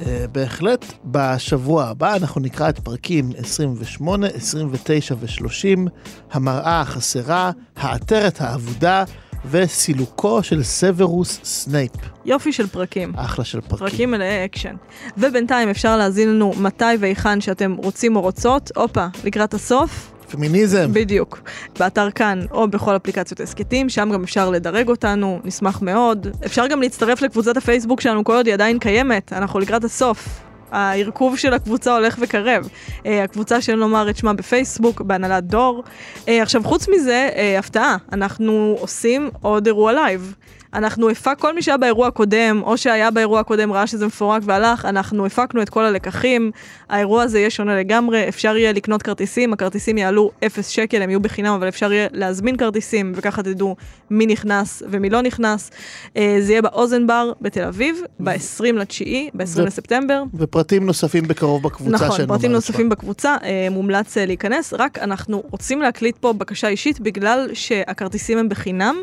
Speaker 3: אה, בהחלט בשבוע הבא אנחנו נקרא את פרקים 28, 29 ו-30, המראה החסרה, העטרת האבודה וסילוקו של סוורוס סנייפ.
Speaker 2: יופי של פרקים.
Speaker 3: אחלה של פרקים.
Speaker 2: פרקים מלאי אקשן. ובינתיים אפשר להאזין לנו מתי והיכן שאתם רוצים או רוצות. הופה, לקראת הסוף,
Speaker 3: פמיניזם.
Speaker 2: בדיוק. באתר כאן או בכל אפליקציות הסכתים, שם גם אפשר לדרג אותנו, נשמח מאוד. אפשר גם להצטרף לקבוצת הפייסבוק שלנו כל עוד היא עדיין קיימת, אנחנו לקראת הסוף. הארכוב של הקבוצה הולך וקרב. אה, הקבוצה שלא לומר את שמה בפייסבוק, בהנהלת דור. אה, עכשיו, חוץ מזה, אה, הפתעה, אנחנו עושים עוד אירוע לייב. אנחנו הפק, כל מי שהיה באירוע הקודם, או שהיה באירוע הקודם ראה שזה מפורק והלך, אנחנו הפקנו את כל הלקחים, האירוע הזה יהיה שונה לגמרי, אפשר יהיה לקנות כרטיסים, הכרטיסים יעלו 0 שקל, הם יהיו בחינם, אבל אפשר יהיה להזמין כרטיסים, וככה תדעו מי נכנס ומי לא נכנס. אה, זה יהיה באוזן בר בתל אביב, ב-20 לתשיעי, ב-20
Speaker 3: ו-
Speaker 2: לספטמבר.
Speaker 3: ופרטים נוספים בקרוב בקבוצה
Speaker 2: נכון,
Speaker 3: של
Speaker 2: פרטים נוספים בקבוצה, אה, מומלץ אה, להיכנס, רק אנחנו רוצים להקליט פה בקשה אישית בגלל שהכרטיסים הם בחינם.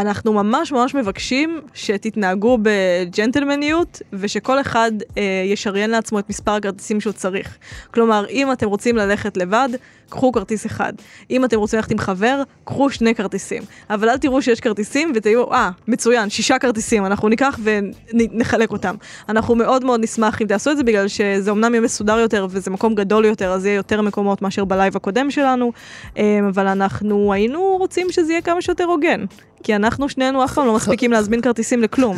Speaker 2: אנחנו ממש ממש מבקשים שתתנהגו בג'נטלמניות ושכל אחד אה, ישריין לעצמו את מספר הכרטיסים שהוא צריך. כלומר, אם אתם רוצים ללכת לבד, קחו כרטיס אחד. אם אתם רוצים ללכת עם חבר, קחו שני כרטיסים. אבל אל תראו שיש כרטיסים ותהיו, אה, מצוין, שישה כרטיסים, אנחנו ניקח ונחלק אותם. אנחנו מאוד מאוד נשמח אם תעשו את זה, בגלל שזה אמנם יהיה מסודר יותר וזה מקום גדול יותר, אז יהיה יותר מקומות מאשר בלייב הקודם שלנו, אה, אבל אנחנו היינו רוצים שזה יהיה כמה שיותר הוגן. כי אנחנו שנינו אף פעם לא מספיקים להזמין כרטיסים לכלום.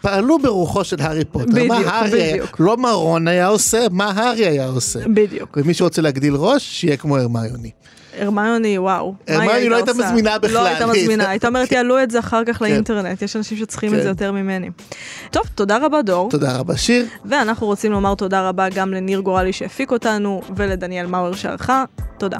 Speaker 3: פעלו ברוחו של הארי פוטר.
Speaker 2: בדיוק,
Speaker 3: מה הארי
Speaker 2: בדיוק.
Speaker 3: לא מה רון היה עושה, מה הארי היה עושה.
Speaker 2: בדיוק.
Speaker 3: ומי שרוצה להגדיל ראש, שיהיה כמו הרמיוני.
Speaker 2: הרמיוני, וואו.
Speaker 3: הרמיוני לא
Speaker 2: הייתה?
Speaker 3: מזמינה בכלל.
Speaker 2: לא הייתה מזמינה, <laughs> הייתה אומרת, יעלו את זה אחר כך
Speaker 3: כן.
Speaker 2: לאינטרנט. יש אנשים שצריכים את
Speaker 3: כן.
Speaker 2: זה יותר ממני. טוב, תודה רבה דור.
Speaker 3: תודה רבה שיר.
Speaker 2: ואנחנו רוצים לומר תודה רבה גם לניר גורלי שהפיק אותנו, ולדניאל מאואר שערכה. תודה.